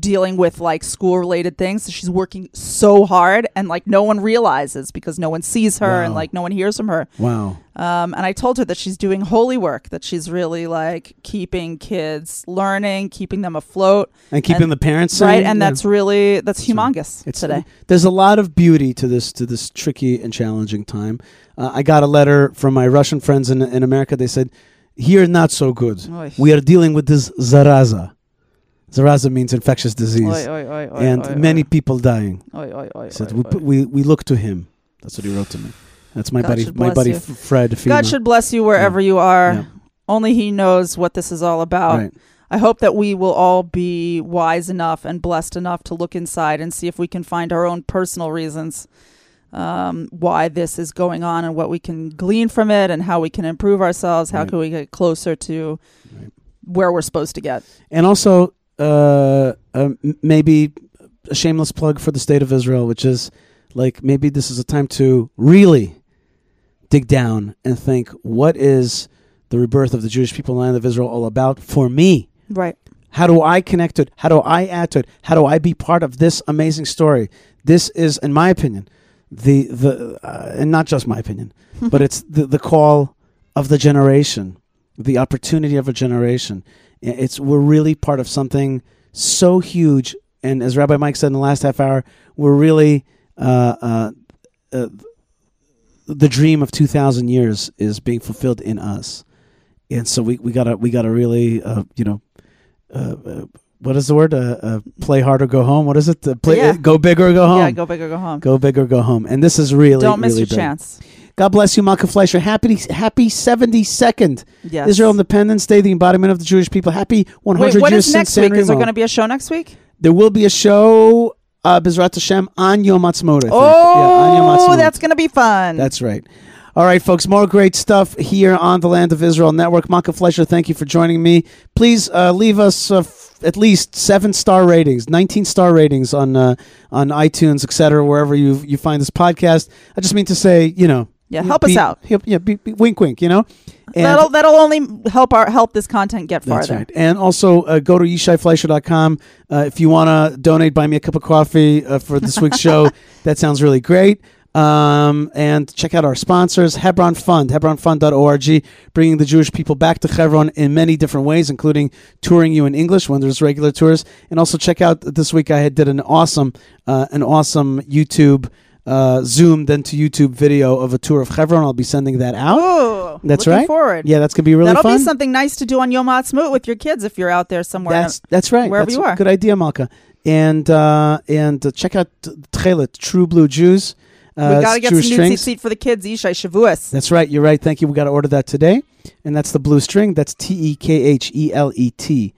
Dealing with like school related things. So she's working so hard and like no one realizes because no one sees her and like no one hears from her. Wow. Um, and I told her that she's doing holy work, that she's really like keeping kids learning, keeping them afloat, And keeping And- the parents right? sane, And yeah. that's really that's humongous It's today. There's a lot of beauty to this to this tricky and challenging time. Uh, I got a letter from my Russian friends in in America. They said, "Here, not so good. Oy. We are dealing with this zaraza. Zaraza means infectious disease, Oy, oy, oy, and many people dying." He said, we, we we look to him. That's what he wrote to me. That's my God buddy, my buddy you. Fred. Fema. God should bless you wherever you are. Yeah. Only He knows what this is all about. Right. I hope that we will all be wise enough and blessed enough to look inside and see if we can find our own personal reasons um, why this is going on and what we can glean from it and how we can improve ourselves. How Right. can we get closer to Right. where we're supposed to get? And also, uh, um, maybe a shameless plug for the state of Israel, which is like maybe this is a time to really dig down and think what is the rebirth of the Jewish people in the land of Israel all about for me? Right. How do I connect to it? How do I add to it? How do I be part of this amazing story? This is, in my opinion, the the uh, and not just my opinion, but it's the the call of the generation, the opportunity of a generation. It's we're really part of something so huge, and as Rabbi Mike said in the last half hour, we're really uh, uh, uh, the dream of two thousand years is being fulfilled in us, and so we, we gotta we gotta really uh, you know. Uh, uh, what is the word? Uh, uh, play hard or go home. What is it? Uh, play, Yeah. go big or go home. Yeah, go big or go home. Go big or go home. And this is really Don't miss really your big. chance. God bless you, Malka Fleisher. Happy happy seventy second Yes. Israel Independence Day, the embodiment of the Jewish people. Happy one hundred what years is since next San week? Is there going to be a show next week? There will be a show, uh, Bezrat Hashem, on Yom Ha'atzmaut. Oh, yeah, Yom that's going to be fun. That's right. All right, folks, more great stuff here on the Land of Israel Network. Malka Fleisher, thank you for joining me. Please uh, leave us uh, f- at least seven star ratings, 19 star ratings on uh, on iTunes, etc., wherever you you find this podcast. I just mean to say, you know, Yeah, help be- us out. help- yeah, be, be- wink, wink, you know. And that'll that'll only help our help this content get that's farther. right. And also uh, go to yishaifleisher.com uh, if you want to donate, buy me a cup of coffee uh, for this week's show. that sounds really great. Um, and check out our sponsors, Hebron Fund, hebronfund.org, bringing the Jewish people back to Hebron in many different ways, including touring you in English when there's regular tours. And also check out this week I had did an awesome, uh, an awesome YouTube uh, Zoom then to YouTube video of a tour of Hebron. I'll be sending that out. Oh, That's right. Forward. Yeah, that's gonna be really fun. That'll fun. be something nice to do on Yom Ha'atzmaut with your kids if you're out there somewhere. That's that's right. wherever That's you are. Good idea, Malka. And uh, and uh, check out Tchelet, True Blue Jews. Uh, we got to get Jewish some new seat for the kids. Ishai Shavuos. That's right. You're right. Thank you. We got to order that today, and that's the blue string. That's T E K H E L E T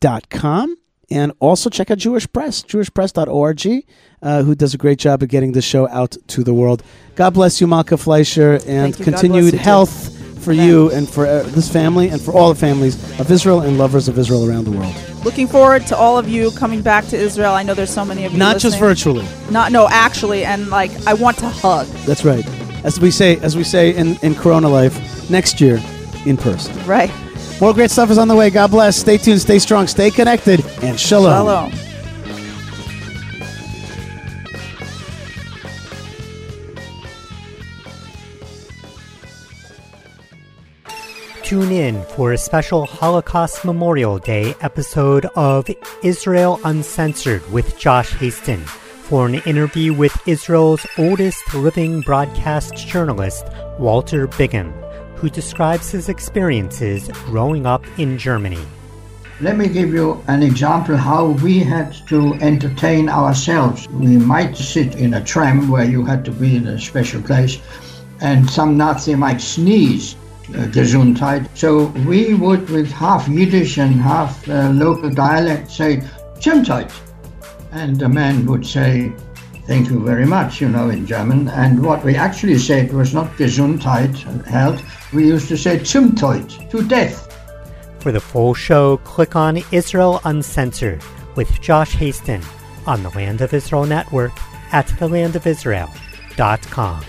dot com. And also check out Jewish Press, jewishpress.org, uh, who does a great job of getting the show out to the world. God bless you, Malka Fleisher, and you. Continued you too. health for you and for uh, this family and for all the families of Israel and lovers of Israel around the world. Looking forward to all of you coming back to Israel. I know there's so many of you. Not just virtually. Not no, actually, and like I want to hug. That's right. As we say, as we say in, in Corona life, next year in person. Right. More great stuff is on the way. God bless. Stay tuned, stay strong, stay connected, and shalom. Shalom. Tune in for a special Holocaust Memorial Day episode of Israel Uncensored with Josh Hasten for an interview with Israel's oldest living broadcast journalist, Walter Bingham, who describes his experiences growing up in Germany. Let me give you an example how we had to entertain ourselves. We might sit in a tram where you had to be in a special place, and some Nazi might sneeze, uh, Gesundheit. So we would, with half Yiddish and half uh, local dialect, say, Gesundheit. And the man would say, Thank you very much, you know, in German. And what we actually said was not Gesundheit, health. We used to say Zumteut, to death. For the full show, click on Israel Uncensored with Josh Hasten on the Land of Israel Network at thelandofisrael.com.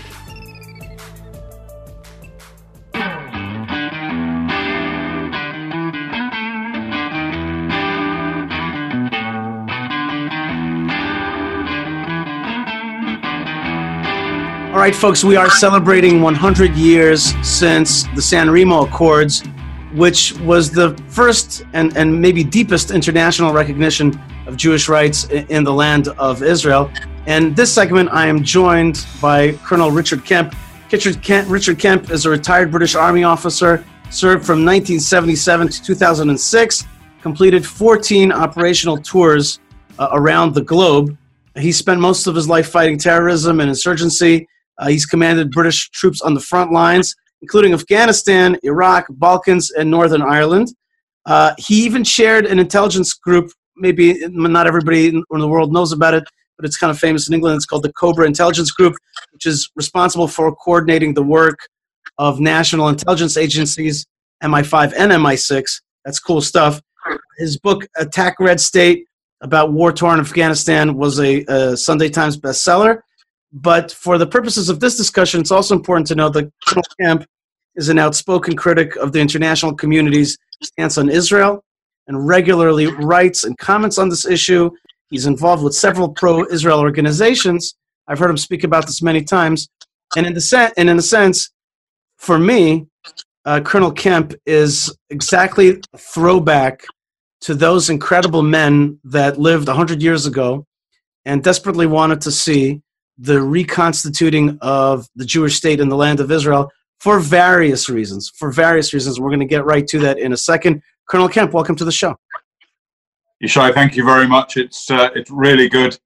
All right, folks, we are celebrating 100 years since the San Remo Accords, which was the first and, and maybe deepest international recognition of Jewish rights in the land of Israel. And this segment, I am joined by Colonel Richard Kemp. Richard Kemp, Richard Kemp is a retired British Army officer, served from 1977 to 2006, completed 14 operational tours uh, around the globe. He spent most of his life fighting terrorism and insurgency. Uh, he's commanded British troops on the front lines, including Afghanistan, Iraq, Balkans, and Northern Ireland. Uh, he even shared an intelligence group. Maybe not everybody in the world knows about it, but it's kind of famous in England. It's called the Cobra Intelligence Group, which is responsible for coordinating the work of national intelligence agencies, MI5 and MI6. That's cool stuff. His book, Attack Red State, about war torn Afghanistan, was a, a Sunday Times bestseller. But for the purposes of this discussion, it's also important to know that Colonel Kemp is an outspoken critic of the international community's stance on Israel and regularly writes and comments on this issue. He's involved with several pro-Israel organizations. I've heard him speak about this many times. And in the sen- and in a sense, for me, uh, Colonel Kemp is exactly a throwback to those incredible men that lived 100 years ago and desperately wanted to see the reconstituting of the Jewish state in the land of Israel for various reasons. For various reasons. We're going to get right to that in a second. Colonel Kemp, welcome to the show. Yishai, thank you very much. It's uh, it's really good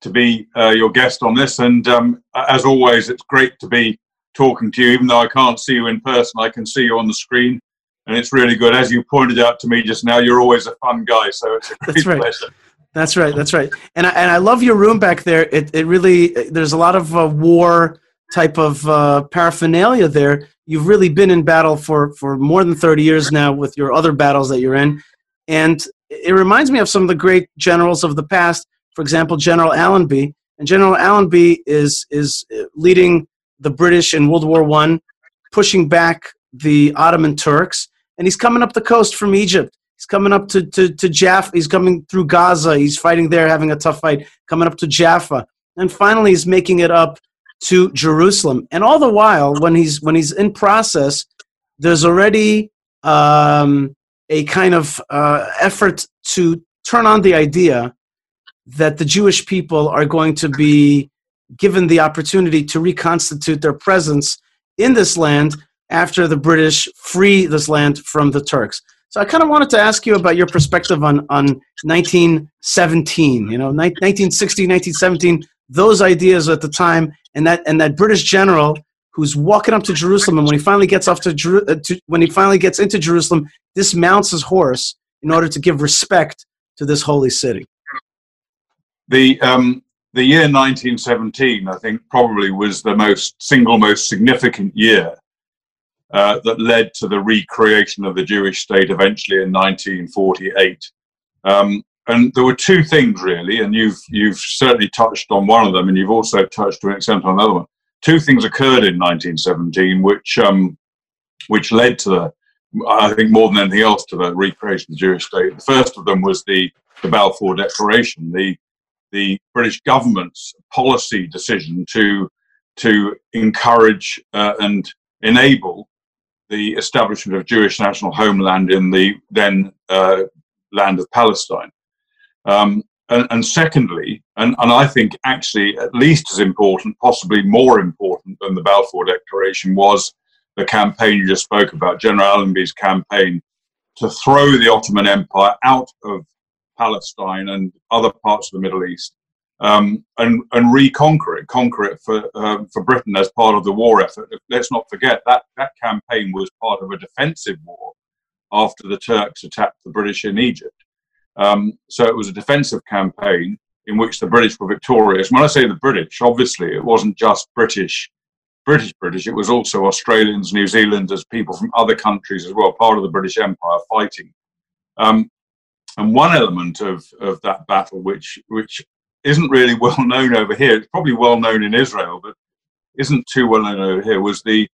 to be uh, your guest on this, and um, as always, it's great to be talking to you. Even though I can't see you in person, I can see you on the screen, and it's really good. As you pointed out to me just now, you're always a fun guy, so it's a great That's right. pleasure. That's right. That's right. And I, and I love your room back there. It it really there's a lot of uh, war type of uh, paraphernalia there. You've really been in battle for for more than 30 years now with your other battles that you're in, and it reminds me of some of the great generals of the past. For example, General Allenby. And General Allenby is is uh, leading the British in World War One, pushing back the Ottoman Turks, and he's coming up the coast from Egypt. He's coming up to, to, to Jaffa. He's coming through Gaza. He's fighting there, having a tough fight, coming up to Jaffa. And finally, he's making it up to Jerusalem. And all the while, when he's, when he's in process, there's already um, a kind of uh, effort to turn on the idea that the Jewish people are going to be given the opportunity to reconstitute their presence in this land after the British free this land from the Turks. So I kind of wanted to ask you about your perspective on, on 1917, you know, 1960, 1917, those ideas at the time, and that, and that British general who's walking up to Jerusalem, and when he finally gets off to, Jeru- uh, to when he finally gets into Jerusalem, dismounts his horse in order to give respect to this holy city. The um, the year 1917, I think, probably was the most single most significant year uh, that led to the recreation of the Jewish state eventually in 1948. Um, and there were two things really, and you've you've certainly touched on one of them, and you've also touched to an extent on another one. Two things occurred in 1917, which um, which led to the, I think more than anything else, to the recreation of the Jewish state. The first of them was the the Balfour Declaration, the the British government's policy decision to to encourage uh, and enable the establishment of Jewish national homeland in the then uh, land of Palestine. Um, and, and, secondly, and, and I think actually at least as important, possibly more important than the Balfour Declaration, was the campaign you just spoke about, General Allenby's campaign to throw the Ottoman Empire out of Palestine and other parts of the Middle East um, and, and reconquer it, conquer it for, uh, for Britain as part of the war effort. Let's not forget that that campaign was part of a defensive war after the Turks attacked the British in Egypt. Um, so it was a defensive campaign in which the British were victorious. When I say the British, obviously it wasn't just British, British, British. It was also Australians, New Zealanders, people from other countries as well, part of the British Empire fighting. Um, and one element of, of that battle, which which isn't really well known over here. It's probably well known in Israel, but isn't too well known over here. Was the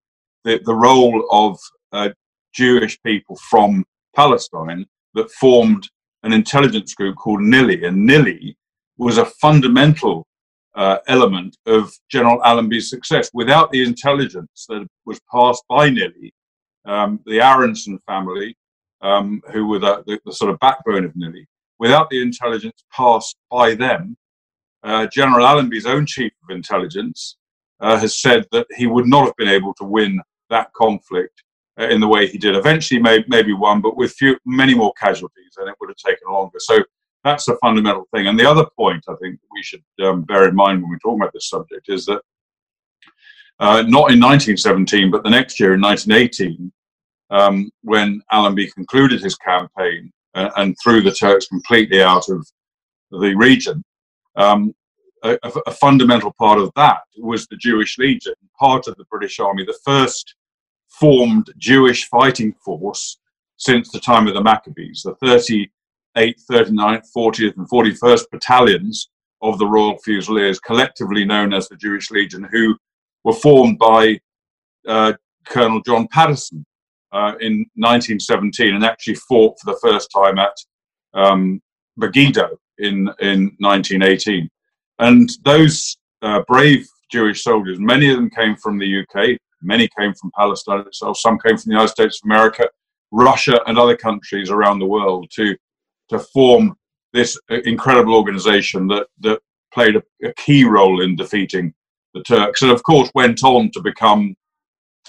the, the role of uh, Jewish people from Palestine that formed an intelligence group called Nili, and Nili was a fundamental uh, element of General Allenby's success. Without the intelligence that was passed by Nili, um, the Aaronsohn family, um, who were the, the, the, sort of backbone of Nili, without the intelligence passed by them, uh, General Allenby's own chief of intelligence uh, has said that he would not have been able to win that conflict uh, in the way he did. Eventually, may, maybe one, but with few, many more casualties, and it would have taken longer. So that's a fundamental thing. And the other point I think we should um, bear in mind when we talk about this subject is that uh, not in 1917, but the next year in 1918, um, when Allenby concluded his campaign uh, and threw the Turks completely out of the region, um, a, a, fundamental part of that was the Jewish Legion, part of the British Army, the first formed Jewish fighting force since the time of the Maccabees. The 38th, 39th, 40th, and 41st battalions of the Royal Fusiliers, collectively known as the Jewish Legion, who were formed by uh, Colonel John Patterson uh, in 1917 and actually fought for the first time at um, Megiddo in, in 1918. And those uh, brave Jewish soldiers, many of them came from the UK, many came from Palestine itself, some came from the United States of America, Russia, and other countries around the world to, to form this incredible organization that, that played a, a key role in defeating the Turks, and of course went on to become,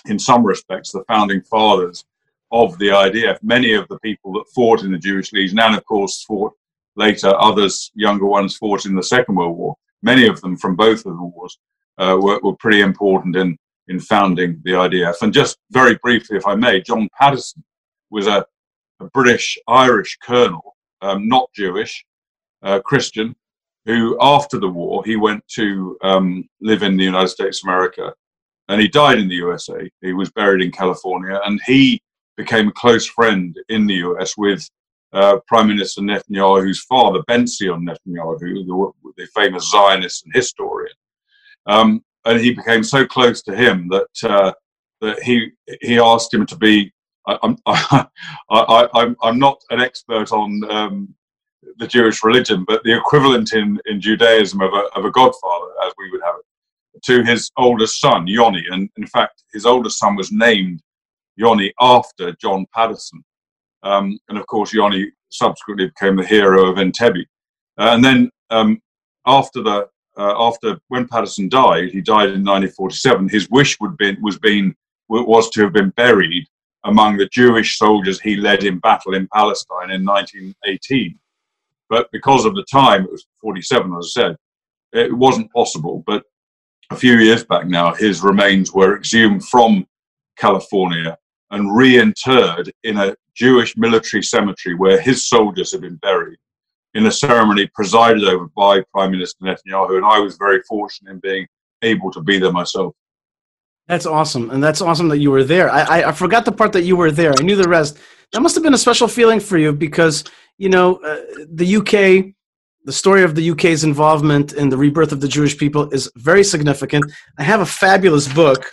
in some respects, the founding fathers of the IDF. Many of the people that fought in the Jewish Legion, and of course fought Later, others, younger ones, fought in the Second World War. Many of them from both of the wars uh, were, were pretty important in, in founding the IDF. And just very briefly, if I may, John Patterson was a, a British Irish colonel, um, not Jewish, uh, Christian, who after the war he went to um, live in the United States of America, and he died in the USA. He was buried in California, and he became a close friend in the US with uh, Prime Minister Netanyahu's father, Ben-Zion Netanyahu, the, the famous Zionist and historian. Um, and he became so close to him that uh, that he he asked him to be. I, I'm I, I, I'm I'm not an expert on um, the Jewish religion, but the equivalent in, in Judaism of a of a godfather, as we would have it, to his oldest son Yoni, and in fact, his oldest son was named Yoni after John Patterson. Um, and of course, Yoni subsequently became the hero of Entebbe. Uh, and then um, after the uh, after when Patterson died, he died in 1947. His wish would be was been was to have been buried among the Jewish soldiers he led in battle in Palestine in 1918. But because of the time, it was 47, as I said, it wasn't possible. But a few years back now, his remains were exhumed from California and reinterred in a Jewish military cemetery where his soldiers had been buried in a ceremony presided over by Prime Minister Netanyahu. And I was very fortunate in being able to be there myself. That's awesome, and that's awesome that you were there. I, I, I forgot the part that you were there. I knew the rest. That must have been a special feeling for you because you know uh, the UK. The story of the UK's involvement in the rebirth of the Jewish people is very significant. I have a fabulous book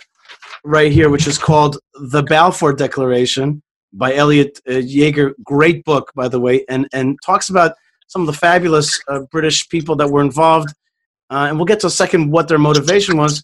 right here, which is called The Balfour Declaration by Elliot uh, Jager. Great book, by the way, and and talks about some of the fabulous uh, British people that were involved. Uh, and we'll get to a second what their motivation was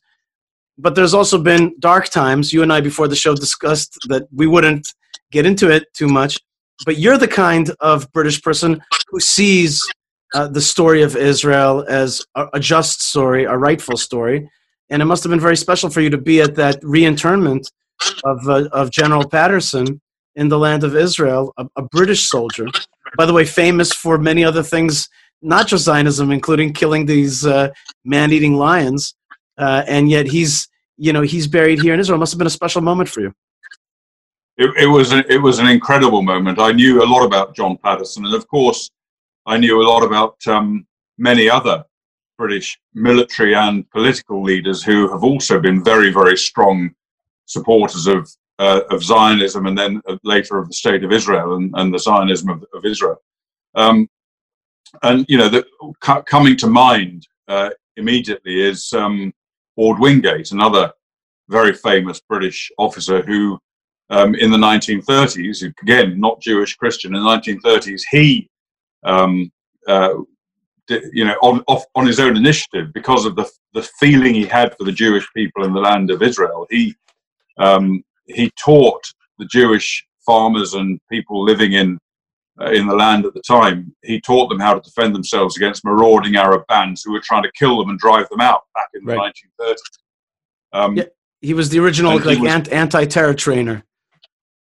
but there's also been dark times. You and I, before the show, discussed that we wouldn't get into it too much. But you're the kind of British person who sees uh, the story of Israel as a, a, just story, a rightful story. And it must have been very special for you to be at that reinternment of, uh, of General Patterson in the land of Israel, a, a British soldier. By the way, famous for many other things, not just Zionism, including killing these uh, man eating lions uh, and yet he's you know he's buried here in Israel. It must have been a special moment for you. It, it was it was an incredible moment. I knew a lot about John Patterson, and of course, I knew a lot about um, many other British military and political leaders who have also been very very strong supporters of uh, of Zionism and then uh, later of the state of Israel and, and the Zionism of, of Israel. Um, and you know, the, coming to mind uh, immediately is um, Wingate, another very famous British officer who, um, in the 1930s, again, not Jewish Christian, in the 1930s, he, um, uh, you know, on, off, on his own initiative, because of the, the feeling he had for the Jewish people in the land of Israel, he, um, he taught the Jewish farmers and people living in uh, in the land at the time, he taught them how to defend themselves against marauding Arab bands who were trying to kill them and drive them out back in the 1930s. Um, yeah, he was the original like was, anti-terror trainer.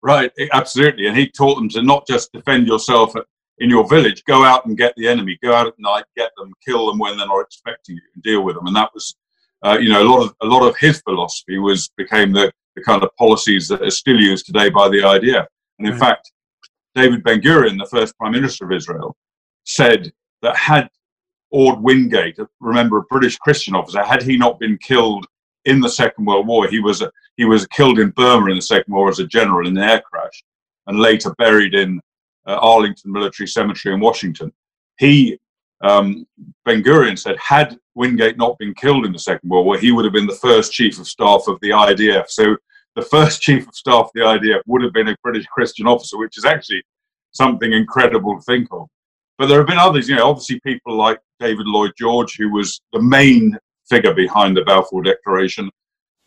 Right, absolutely, and he taught them to not just defend yourself in your village, go out and get the enemy, go out at night, get them, kill them when they're not expecting you, and deal with them. And that was, uh, you know, a lot of a lot of his philosophy was became the the kind of policies that are still used today by the IDF. And in right. fact, David Ben Gurion, the first Prime Minister of Israel, said that had Orde Wingate, remember a British Christian officer, had he not been killed in the Second World War, he was he was killed in Burma in the Second War as a general in an air crash, and later buried in uh, Arlington Military Cemetery in Washington. He um, Ben Gurion said, had Wingate not been killed in the Second World War, he would have been the first chief of staff of the IDF. So the first chief of staff of the IDF would have been a British Christian officer, which is actually something incredible to think of. But there have been others, you know, obviously people like David Lloyd George, who was the main figure behind the Balfour Declaration,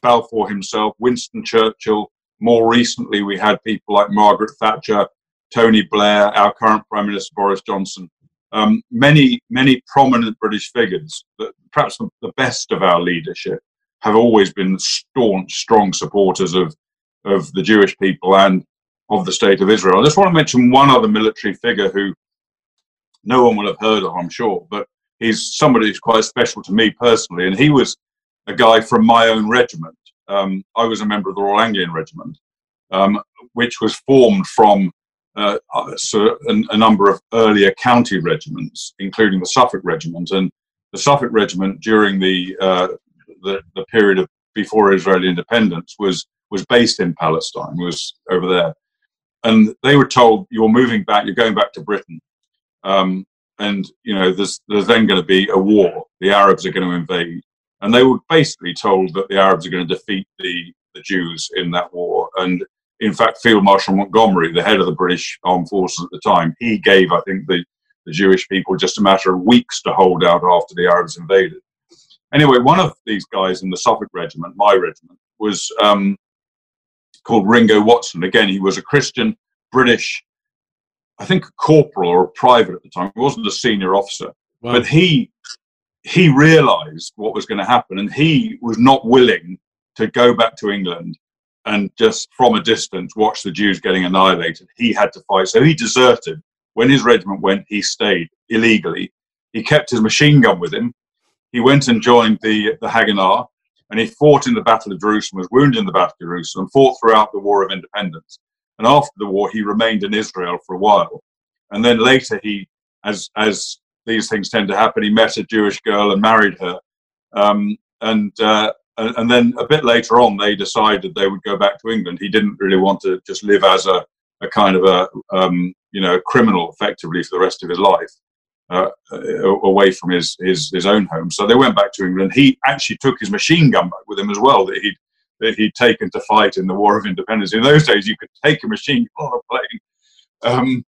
Balfour himself, Winston Churchill. More recently, we had people like Margaret Thatcher, Tony Blair, our current Prime Minister Boris Johnson. Um, many, many prominent British figures, perhaps the best of our leadership, have always been staunch, strong supporters of, of the Jewish people and of the state of Israel. I just want to mention one other military figure who no one will have heard of, I'm sure, but he's somebody who's quite special to me personally. And he was a guy from my own regiment. Um, I was a member of the Royal Anglian Regiment, um, which was formed from uh, so a, a, number of earlier county regiments, including the Suffolk Regiment. And the Suffolk Regiment during the uh, the, the period of before Israeli independence was was based in Palestine, was over there, and they were told you're moving back, you're going back to Britain, um, and you know there's there's then going to be a war. The Arabs are going to invade, and they were basically told that the Arabs are going to defeat the the Jews in that war. And in fact, Field Marshal Montgomery, the head of the British armed forces at the time, he gave I think the the Jewish people just a matter of weeks to hold out after the Arabs invaded. Anyway, one of these guys in the Suffolk Regiment, my regiment, was um, called Ringo Watson. Again, he was a Christian, British, I think a corporal or a private at the time. He wasn't a senior officer, wow. but he he realised what was going to happen, and he was not willing to go back to England and just from a distance watch the Jews getting annihilated. He had to fight, so he deserted. When his regiment went, he stayed illegally. He kept his machine gun with him he went and joined the, the Haganah and he fought in the Battle of Jerusalem, was wounded in the Battle of Jerusalem, fought throughout the War of Independence. And after the war, he remained in Israel for a while. And then later, he, as, as these things tend to happen, he met a Jewish girl and married her. Um, and uh, and, and, then a bit later on, they decided they would go back to England. He didn't really want to just live as a, a kind of a um, you know criminal effectively for the rest of his life. Uh, away from his, his his own home, so they went back to England. He actually took his machine gun back with him as well that he'd that he'd taken to fight in the War of Independence. In those days, you could take a machine gun on a plane, um,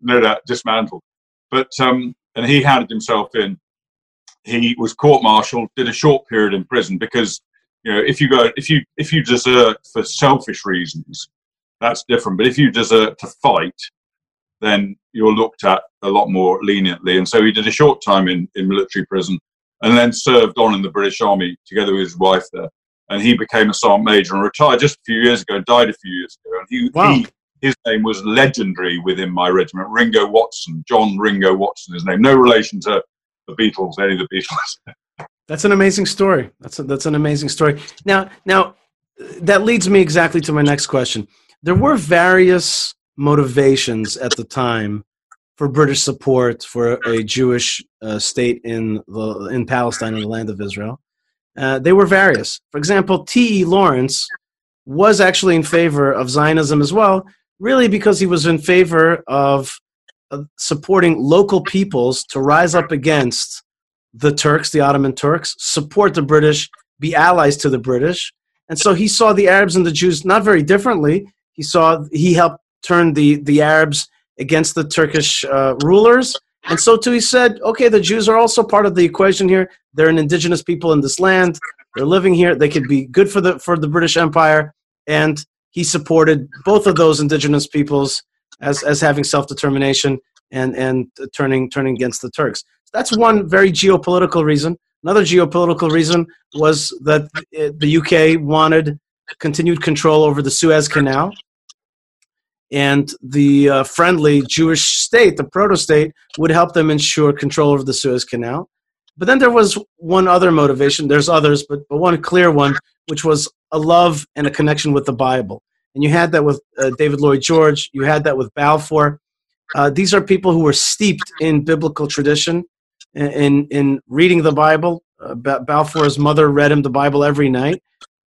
no doubt dismantled. But um, and he handed himself in. He was court-martialed, did a short period in prison because you know if you go if you if you desert for selfish reasons, that's different. But if you desert to fight, then you're looked at a lot more leniently. And so he did a short time in, in military prison and then served on in the British Army together with his wife there. And he became a sergeant major and retired just a few years ago, died a few years ago. And he, wow. he his name was legendary within my regiment. Ringo Watson, John Ringo Watson, his name. No relation to the Beatles, any of the Beatles. that's an amazing story. That's a, that's an amazing story. Now, now that leads me exactly to my next question. There were various motivations at the time for British support for a Jewish uh, state in the in Palestine in the land of Israel. Uh, they were various. For example, T. E. Lawrence was actually in favor of Zionism as well, really because he was in favor of supporting local peoples to rise up against the Turks, the Ottoman Turks, support the British, be allies to the British. And so he saw the Arabs and the Jews not very differently. He saw he helped turn the, the Arabs against the Turkish uh, rulers. And so too, he said, okay, the Jews are also part of the equation here. They're an indigenous people in this land. They're living here. They could be good for the for the British Empire. And he supported both of those indigenous peoples as, as having self determination and, and turning turning against the Turks. That's one very geopolitical reason. Another geopolitical reason was that the UK wanted continued control over the Suez Canal and the uh, friendly Jewish state, the proto state, would help them ensure control over the Suez Canal. But then there was one other motivation. There's others, but, but one clear one, which was a love and a connection with the Bible. And you had that with uh, David Lloyd George. You had that with Balfour. Uh, these are people who were steeped in biblical tradition, in in reading the Bible. Uh, Balfour's mother read him the Bible every night,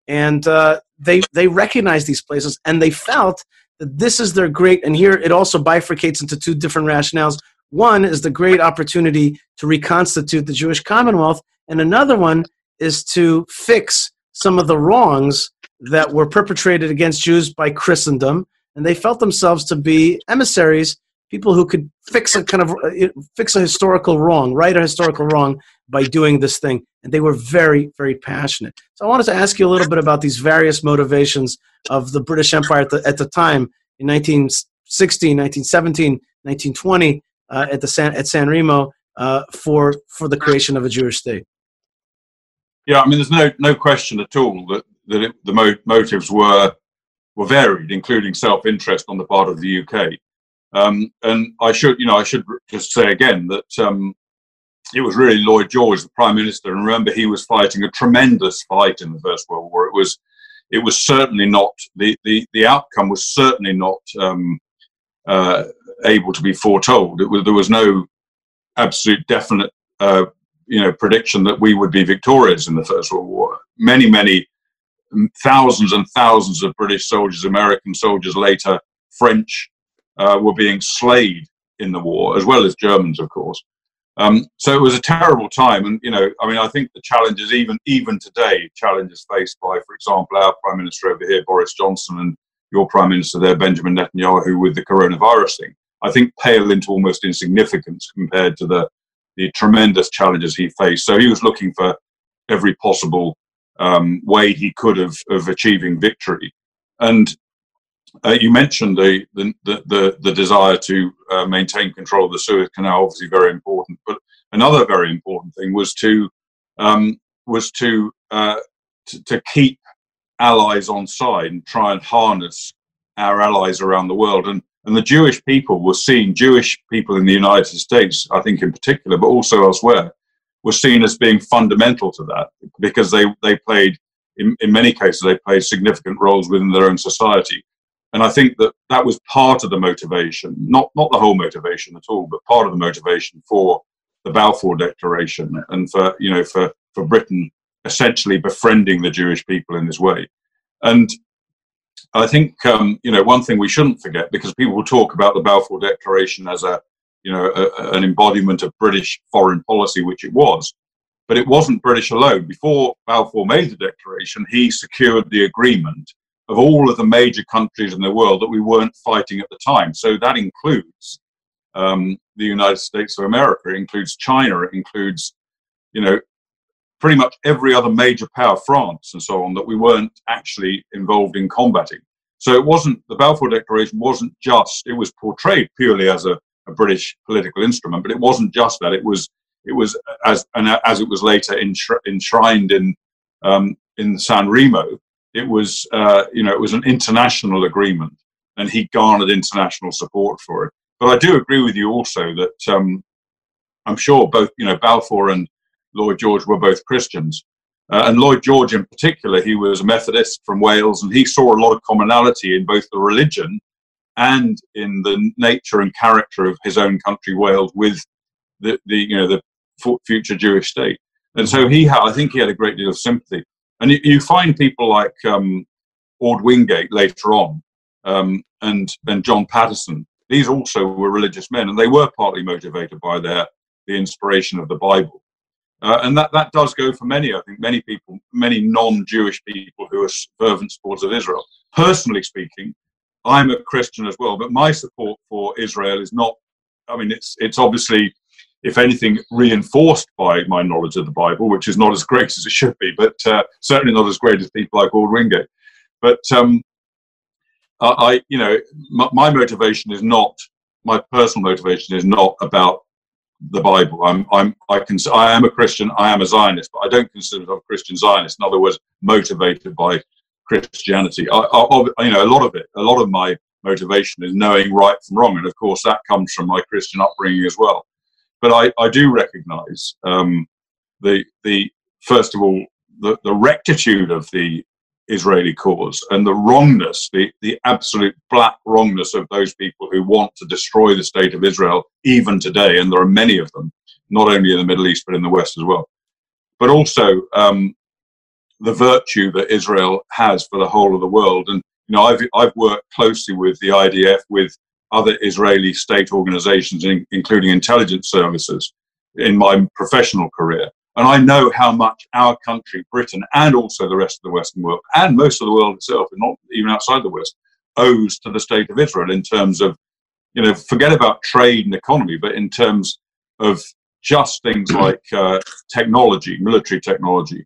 and uh, they they recognized these places, and they felt that this is their great, and here it also bifurcates into two different rationales. One is the great opportunity to reconstitute the Jewish Commonwealth, and another one is to fix some of the wrongs that were perpetrated against Jews by Christendom, and they felt themselves to be emissaries, people who could fix a kind of uh, fix a historical wrong, right a historical wrong by doing this thing. And they were very, very passionate. So I wanted to ask you a little bit about these various motivations of the British Empire at the, at the time in 1916, 1917, 1920 uh, at the San, at San Remo uh, for for the creation of a Jewish state. Yeah, I mean, there's no no question at all that that it, the mo- motives were were varied, including self-interest on the part of the UK. Um, and I should, you know, I should just say again that um, it was really Lloyd George, the Prime Minister, and remember he was fighting a tremendous fight in the First World War. It was it was certainly not the the, the outcome was certainly not um, uh, able to be foretold. It was there was no absolute definite uh, you know prediction that we would be victorious in the First World War. Many many thousands and thousands of British soldiers, American soldiers, later French, uh, were being slayed in the war, as well as Germans, of course. Um, so it was a terrible time, and you know, I mean, I think the challenges, even even today, challenges faced by, for example, our prime minister over here, Boris Johnson, and your prime minister there, Benjamin Netanyahu, with the coronavirus thing, I think pale into almost insignificance compared to the the tremendous challenges he faced. So he was looking for every possible um, way he could of of achieving victory, and uh, you mentioned the the, the, the desire to uh, maintain control of the Suez Canal, obviously very important. But another very important thing was to um, was to, uh, to, to keep allies on side and try and harness our allies around the world. And and the Jewish people were seen, Jewish people in the United States, I think in particular, but also elsewhere, were seen as being fundamental to that because they they played in, in many cases they played significant roles within their own society and I think that that was part of the motivation, not not the whole motivation at all, but part of the motivation for the Balfour Declaration and for you know for for Britain essentially befriending the Jewish people in this way. And I think um, you know one thing we shouldn't forget because people will talk about the Balfour Declaration as a you know a, an embodiment of British foreign policy, which it was, but it wasn't British alone. Before Balfour made the declaration, he secured the agreement of all of the major countries in the world that we weren't fighting at the time. So that includes um, the United States of America, it includes China, it includes you know pretty much every other major power, France and so on, that we weren't actually involved in combating. So it wasn't, the Balfour Declaration wasn't just, it was portrayed purely as a, a British political instrument, but it wasn't just that. It was, it was as, and as it was later enshrined in, um, in San Remo, it was, uh, you know, it was an international agreement and he garnered international support for it. But I do agree with you also that um, I'm sure both, you know, Balfour and Lloyd George were both Christians. Uh, and Lloyd George, in particular, he was a Methodist from Wales, and he saw a lot of commonality in both the religion and in the nature and character of his own country, Wales, with the, the you know the future Jewish state. And so he had, I think, he had a great deal of sympathy. And you, you find people like um, Orde Wingate later on, um, and and John Patterson. These also were religious men, and they were partly motivated by their the inspiration of the Bible. Uh, and that, that does go for many, I think, many people, many non Jewish people who are fervent supporters of Israel. Personally speaking, I'm a Christian as well, but my support for Israel is not, I mean, it's, it's obviously, if anything, reinforced by my knowledge of the Bible, which is not as great as it should be, but uh, certainly not as great as people like Orde Wingate. But um, I, you know, my, my motivation is not, my personal motivation is not about the Bible. I'm, I'm, I can, I am a Christian. I am a Zionist, but I don't consider myself a Christian Zionist. In other words, motivated by Christianity. I, I, you know, a lot of it, a lot of my motivation is knowing right from wrong, and of course that comes from my Christian upbringing as well. But I, I do recognise um, the, the first of all, the, the rectitude of the Israeli cause and the wrongness, the, the absolute black wrongness of those people who want to destroy the state of Israel even today. And there are many of them, not only in the Middle East, but in the West as well. But also um, the virtue that Israel has for the whole of the world. And, you know, I've, I've worked closely with the IDF, with other Israeli state organizations, including intelligence services, in my professional career. And I know how much our country, Britain, and also the rest of the Western world, and most of the world itself, and not even outside the West, owes to the state of Israel in terms of, you know, forget about trade and economy, but in terms of just things like uh, technology, military technology,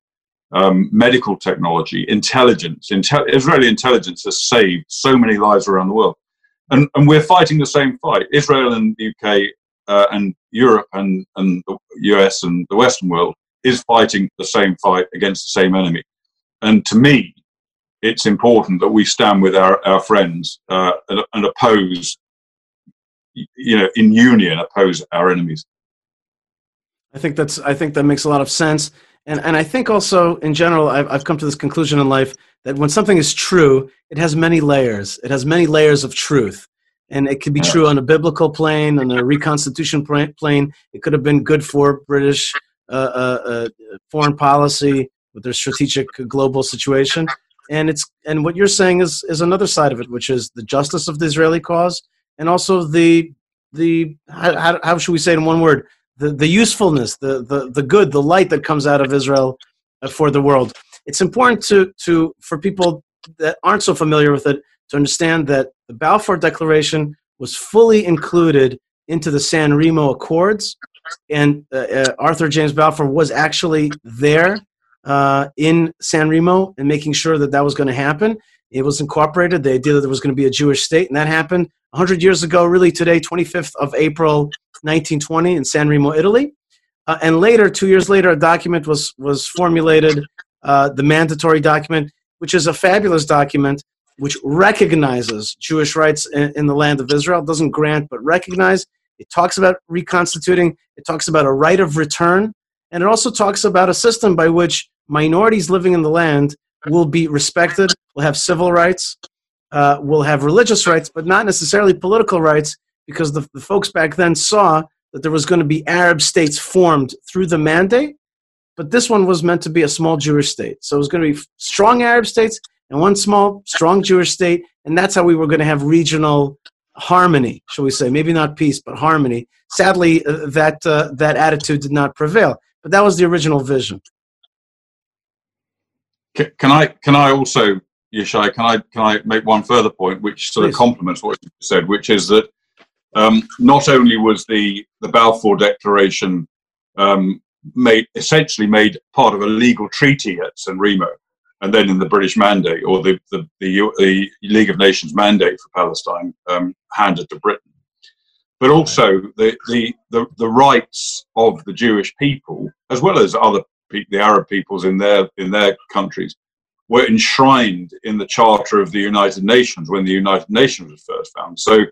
um, medical technology, intelligence. Intel- Israeli intelligence has saved so many lives around the world. And, and we're fighting the same fight. Israel and the UK uh, and Europe and, and the US and the Western world is fighting the same fight against the same enemy. And to me, it's important that we stand with our, our friends uh, and, and oppose, you know, in union, oppose our enemies. I think that's. I think that makes a lot of sense, and and I think also in general, I've I've come to this conclusion in life that when something is true, it has many layers. It has many layers of truth, and it could be true on a biblical plane, on a reconstitution plane. It could have been good for British uh, uh, uh, foreign policy with their strategic global situation, and it's and what you're saying is is another side of it, which is the justice of the Israeli cause, and also the the how, how should we say it in one word the the usefulness, the the the good, the light that comes out of Israel for the world. It's important to to for people that aren't so familiar with it to understand that the Balfour Declaration was fully included into the San Remo Accords, and uh, uh, Arthur James Balfour was actually there uh, in San Remo and making sure that that was going to happen. It was incorporated. The idea that there was going to be a Jewish state, and that happened 100 years ago, really today, 25th of April, 1920, in San Remo, Italy. Uh, and later, two years later, a document was was formulated, uh, the mandatory document, which is a fabulous document which recognizes Jewish rights in, in, the land of Israel, it doesn't grant but recognize. It talks about reconstituting, it talks about a right of return, and it also talks about a system by which minorities living in the land will be respected, will have civil rights, uh, will have religious rights, but not necessarily political rights, because the, the folks back then saw that there was going to be Arab states formed through the mandate, but this one was meant to be a small Jewish state. So it was going to be strong Arab states and one small, strong Jewish state, and that's how we were going to have regional harmony, shall we say? Maybe not peace, but harmony. Sadly, uh, that uh, that attitude did not prevail, but that was the original vision. Can I can I also, Yishai, can I can I make one further point, which sort Please. of complements what you said, which is that um, not only was the the Balfour Declaration um, made essentially made part of a legal treaty at San Remo, and then in the British mandate or the the, the, the League of Nations mandate for Palestine um, handed to Britain, but also the, the the the rights of the Jewish people as well as other pe- the Arab peoples in their in their countries were enshrined in the Charter of the United Nations when the United Nations was first found. So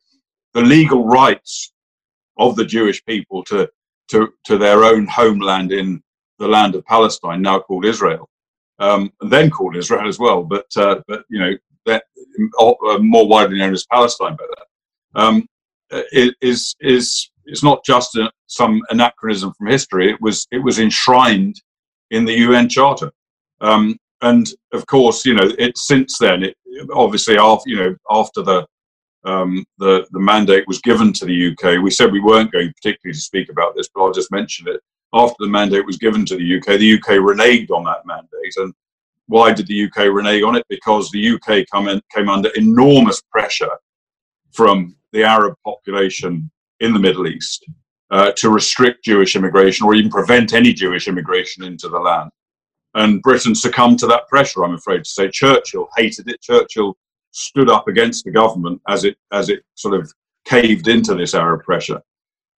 the legal rights of the Jewish people to to to their own homeland in the land of Palestine, now called Israel, um, then called Israel as well, but uh, but you know that uh, more widely known as Palestine by that, um, i- is is it's not just a, some anachronism from history. It was it was enshrined in the UN Charter, um, and of course, you know, it since then, it obviously after you know after the um, the the mandate was given to the UK, we said we weren't going particularly to speak about this, but I'll just mention it. After the mandate was given to the UK, the UK reneged on that mandate, and why did the UK renege on it? Because the UK come in, came under enormous pressure from the Arab population in the Middle East uh, to restrict Jewish immigration or even prevent any Jewish immigration into the land. And Britain succumbed to that pressure, I'm afraid to say. Churchill hated it. Churchill stood up against the government as it as it sort of caved into this Arab pressure.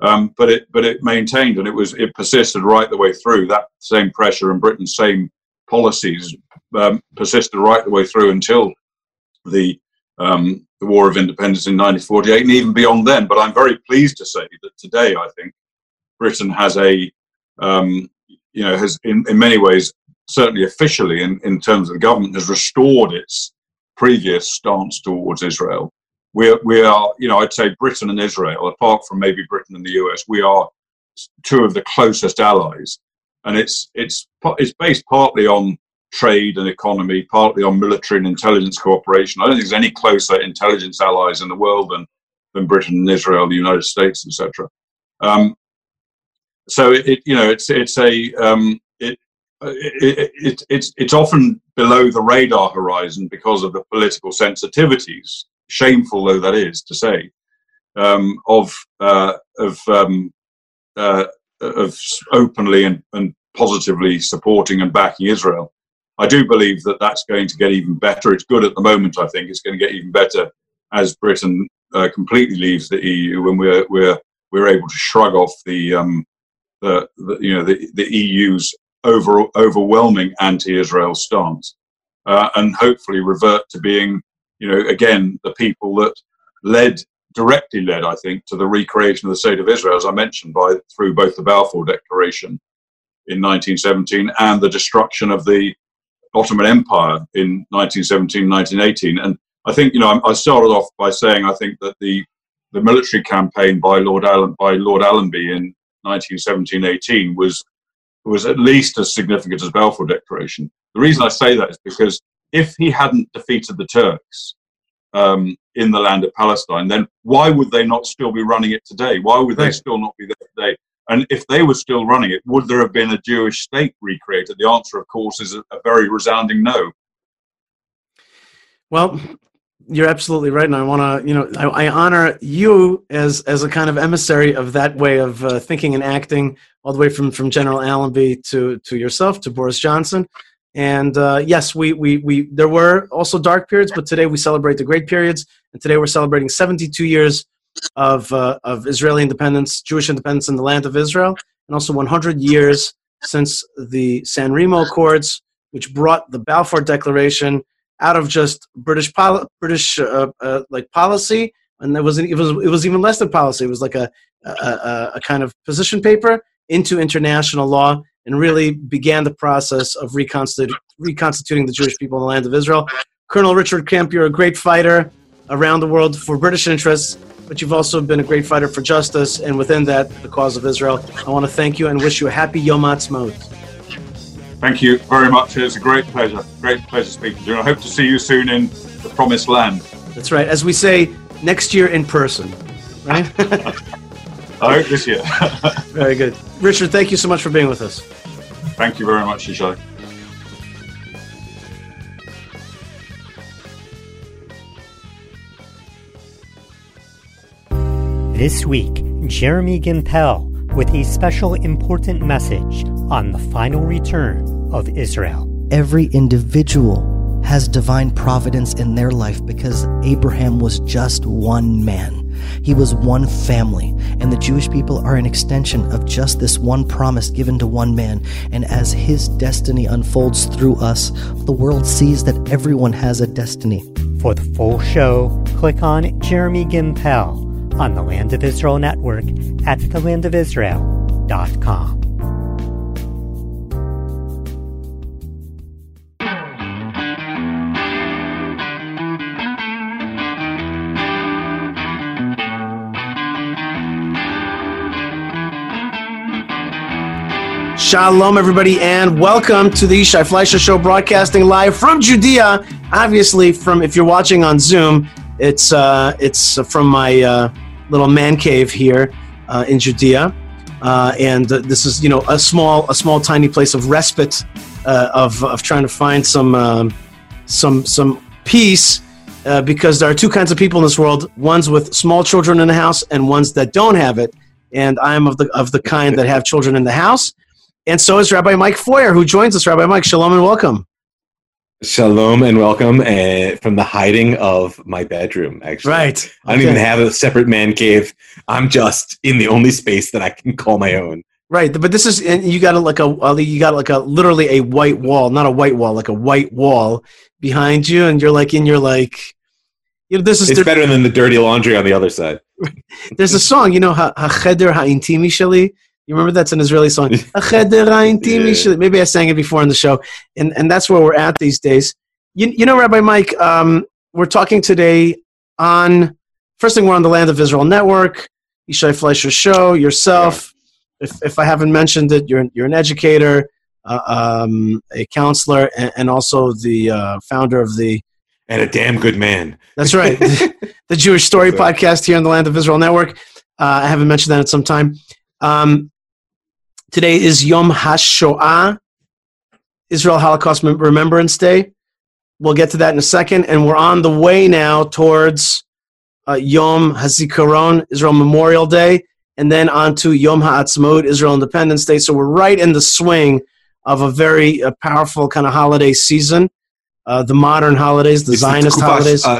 Um, but it but it maintained and it was it persisted right the way through that same pressure and Britain's same policies um, persisted right the way through until the um, the War of Independence in 1948 and even beyond then. But I'm very pleased to say that today I think Britain has a um, you know has in, in many ways certainly officially in, in terms of the government has restored its previous stance towards Israel. We're, we are, you know, I'd say Britain and Israel, apart from maybe Britain and the US, we are two of the closest allies. And it's, it's, it's based partly on trade and economy, partly on military and intelligence cooperation. I don't think there's any closer intelligence allies in the world than, than Britain and Israel, the United States, etc. Um, so it, you know, it's, it's a, um, it, it, it, it's it's often below the radar horizon because of the political sensitivities, shameful though that is to say, um, of uh, of um, uh, of openly and, and positively supporting and backing Israel. I do believe that that's going to get even better. It's good at the moment. I think it's going to get even better as Britain uh, completely leaves the EU when we're we're we're able to shrug off the um, the, the you know the, the EU's over, overwhelming anti-Israel stance, uh, and hopefully revert to being, you know, again the people that led directly led, I think, to the recreation of the state of Israel, as I mentioned, by through both the Balfour Declaration in 1917 and the destruction of the Ottoman Empire in 1917, 1918. And I think, you know, I started off by saying I think that the the military campaign by Lord Allen by Lord Allenby in 1917-18 was was at least as significant as Balfour Declaration. The reason I say that is because if he hadn't defeated the Turks um, in the land of Palestine, then why would they not still be running it today? Why would they still not be there today? And if they were still running it, would there have been a Jewish state recreated? The answer, of course, is a, a very resounding no. Well, you're absolutely right, and I want to, you know, I, I honor you as as a kind of emissary of that way of uh, thinking and acting, all the way from from General Allenby to to yourself to Boris Johnson. And uh, yes, we, we we there were also dark periods, but today we celebrate the great periods, and today we're celebrating 72 years of uh, of Israeli independence, Jewish independence in the land of Israel, and also 100 years since the San Remo Accords, which brought the Balfour Declaration out of just British British uh, uh, like policy, and there was it was it was even less than policy. It was like a a, a kind of position paper into international law, and really began the process of reconstitu- reconstituting the Jewish people in the land of Israel. Colonel Richard Kemp, you're a great fighter around the world for British interests, but you've also been a great fighter for justice, and within that, the cause of Israel. I want to thank you and wish you a happy Yom Ha'atzmaut. Thank you very much. It's a great pleasure. Great pleasure speaking to you. I hope to see you soon in the promised land. That's right. As we say, next year in person, right? I hope this year. very good. Richard, thank you so much for being with us. Thank you very much, Yishai. This week, Jeremy Gimpel with a special important message on the final return of Israel. Every individual has divine providence in their life because Abraham was just one man. He was one family, and the Jewish people are an extension of just this one promise given to one man. And as his destiny unfolds through us, the world sees that everyone has a destiny. For the full show, click on Jeremy Gimpel on the Land of Israel Network at thelandofisrael.com. Shalom, everybody, and welcome to the Yishai Fleisher Show, broadcasting live from Judea. Obviously, from if you're watching on Zoom, it's uh, it's from my uh, little man cave here uh, in Judea, uh, and this is you know a small a small tiny place of respite uh, of of trying to find some um, some some peace. Uh, because there are two kinds of people in this world: ones with small children in the house, and ones that don't have it. And I am of the of the kind that have children in the house, and so is Rabbi Mike Feuer, who joins us. Rabbi Mike, shalom and welcome. Shalom and welcome uh, from the hiding of my bedroom, actually. Right. I don't Okay. even have a separate man cave. I'm just in the only space that I can call my own. Right, but this is and you got a, like a you got like a literally a white wall, not a white wall, like a white wall behind you, and you're like in your like, you know, this is It's better than the dirty laundry on the other side. there's a song, you know, Ha- Hacheder Ha'intimi. You remember that's an Israeli song, Yeah. Maybe I sang it before in the show, and and that's where we're at these days. You you know, Rabbi Mike, um, we're talking today on first thing we're on the Land of Israel Network, Yishai Fleisher Show, yourself. If if I haven't mentioned it, you're you're an educator, uh, um, a counselor, and, and also the uh, founder of the And a damn good man. that's right. the Jewish Story podcast here on the Land of Israel Network. Uh, I haven't mentioned that at some time. Um, today is Yom HaShoah, Israel Holocaust Mem- Remembrance Day. We'll get to that in a second. And we're on the way now towards uh, Yom HaZikaron, Israel Memorial Day, and then on to Yom HaAtzmaut, Israel Independence Day. So we're right in the swing of a very uh, powerful kind of holiday season. Uh, the modern holidays, the It's the Zionist Tkufa, holidays. uh,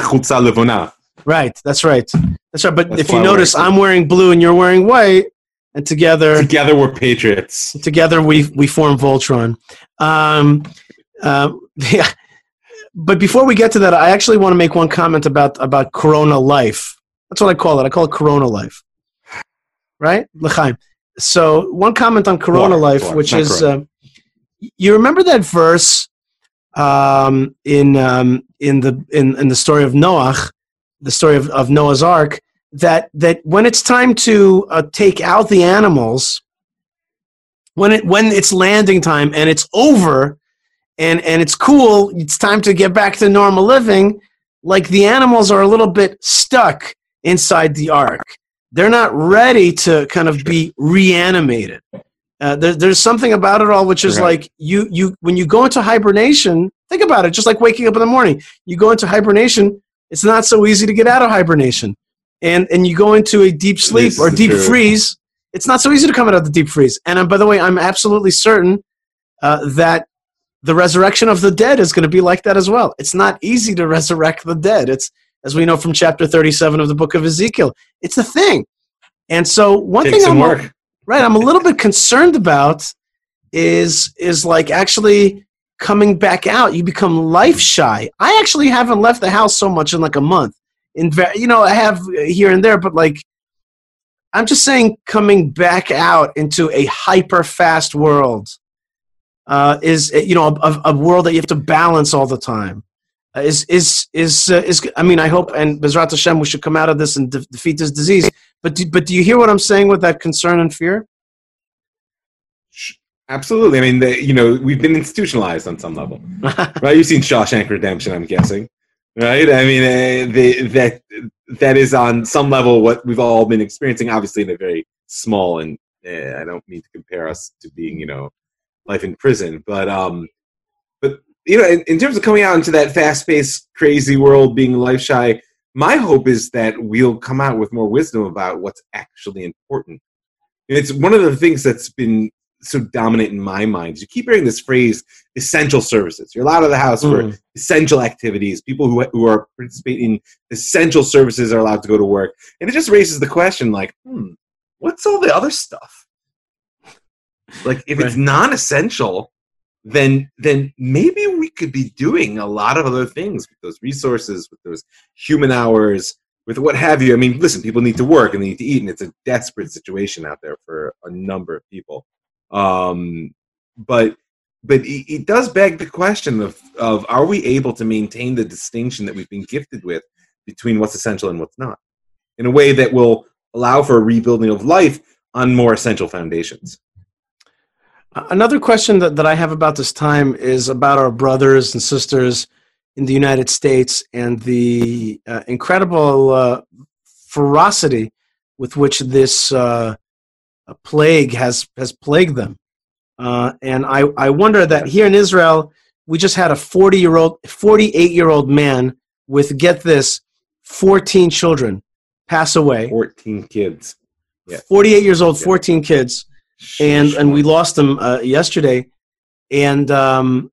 Right, that's right. That's right. But That's if you notice, I'm wearing blue and you're wearing white, and together, Together we're patriots. together we we form Voltron. Um, um, yeah. But before we get to that, I actually want to make one comment about about Corona life. That's what I call it. I call it Corona life. Right, L'chaim. So one comment on Corona life, which is, um, you remember that verse um, in um, in the in, in the story of Noach, the story of, of Noah's Ark, that that when it's time to uh, take out the animals, when it when it's landing time and it's over, and and it's cool, it's time to get back to normal living. Like the animals are a little bit stuck inside the ark. They're not ready to kind of be reanimated. Uh, there, there's something about it all which is Right. like you you when you go into hibernation. Think about it, just like waking up in the morning. You go into hibernation. It's not so easy to get out of hibernation, and and you go into a deep sleep This or deep true. freeze. It's not so easy to come out of the deep freeze. And um, by the way, I'm absolutely certain uh, that the resurrection of the dead is going to be like that as well. It's not easy to resurrect the dead. It's as we know from chapter 37 of the book of Ezekiel. It's a thing. And so one Takes thing I'm a- work. right I'm a little bit concerned about is is like actually coming back out. You become life shy. I actually haven't left the house so much in like a month. In you know, I have here and there, but like I'm just saying coming back out into a hyper fast world uh, is you know a, a world that you have to balance all the time. Uh, is is is uh, is I mean I hope and Bezrat Hashem we should come out of this and de- defeat this disease. But do, but do you hear what I'm saying with that concern and fear? Absolutely. I mean, the, you know, we've been institutionalized on some level, right? You've seen Shawshank Redemption, I'm guessing, right? I mean, uh, that that is on some level what we've all been experiencing. Obviously, in a very small and uh, I don't mean to compare us to being, you know, life in prison, but um, but you know, in, in terms of coming out into that fast-paced, crazy world, being life shy, my hope is that we'll come out with more wisdom about what's actually important. It's one of the things that's been so dominant in my mind. You keep hearing this phrase essential services. You're allowed out of the house for Mm. essential activities. People who, who are participating in essential services are allowed to go to work. And it just raises the question like, hmm, what's all the other stuff? Like if it's non-essential, then then maybe we could be doing a lot of other things with those resources, with those human hours, with what have you. I mean, listen, people need to work and they need to eat, and it's a desperate situation out there for a number of people. Um, but but it, it does beg the question of of are we able to maintain the distinction that we've been gifted with between what's essential and what's not, in a way that will allow for a rebuilding of life on more essential foundations. Another question that, that I have about this time is about our brothers and sisters in the United States and the uh, incredible uh, ferocity with which this uh, plague has has plagued them. Uh, and I, I wonder that here in Israel, we just had a 40 year old, 48 year old man with, get this, 14 children pass away. Fourteen kids. Yeah. 48 years old, Yeah. 14 kids and and we lost them uh, yesterday and um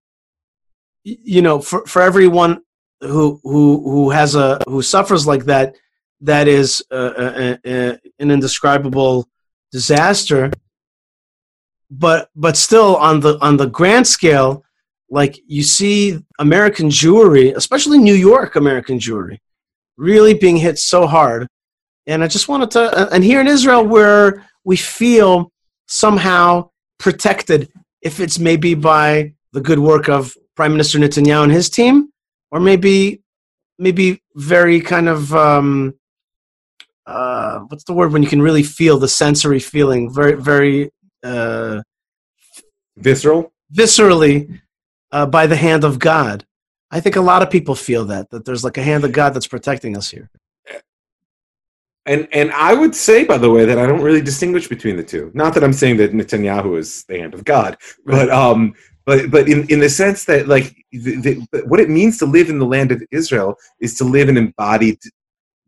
you know for for everyone who who who has a who suffers like that that is uh, uh, uh, an indescribable disaster but but still on the on the grand scale like you see american jewry especially new york american jewry really being hit so hard. And i just wanted to and here in israel where we feel somehow protected if it's maybe by the good work of prime minister netanyahu and his team or maybe maybe very kind of um uh what's the word when you can really feel the sensory feeling very very uh Visceral. viscerally uh, by the hand of god i think a lot of people feel that that there's like a hand of god that's protecting us here And and I would say, by the way, that I don't really distinguish between the two. Not that I'm saying that Netanyahu is the hand of God, but um, but but in in the sense that like the, the, what it means to live in the land of Israel is to live an embodied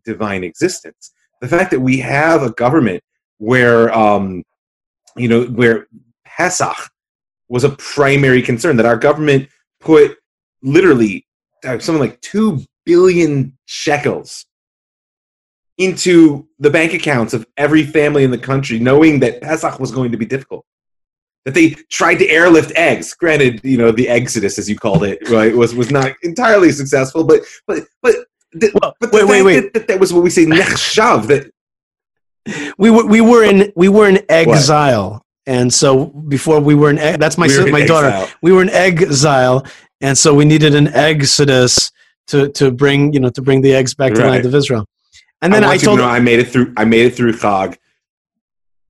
divine existence. The fact that we have a government where um, you know, where Pesach was a primary concern, that our government put literally uh, something like two billion shekels into the bank accounts of every family in the country, knowing that Pesach was going to be difficult. That they tried to airlift eggs. Granted, you know the exodus, as you called it, right, was was not entirely successful. But but but the, Well, but the wait, wait, wait. That, that, that was what we say nechshav. That we were we were in we were in exile and so before we were in that's my we were sis- in my daughter exile. we were in exile and so we needed an exodus to to bring you know to bring the eggs back to the land of Israel and then I, I, want you know I made it through. I made it through Chag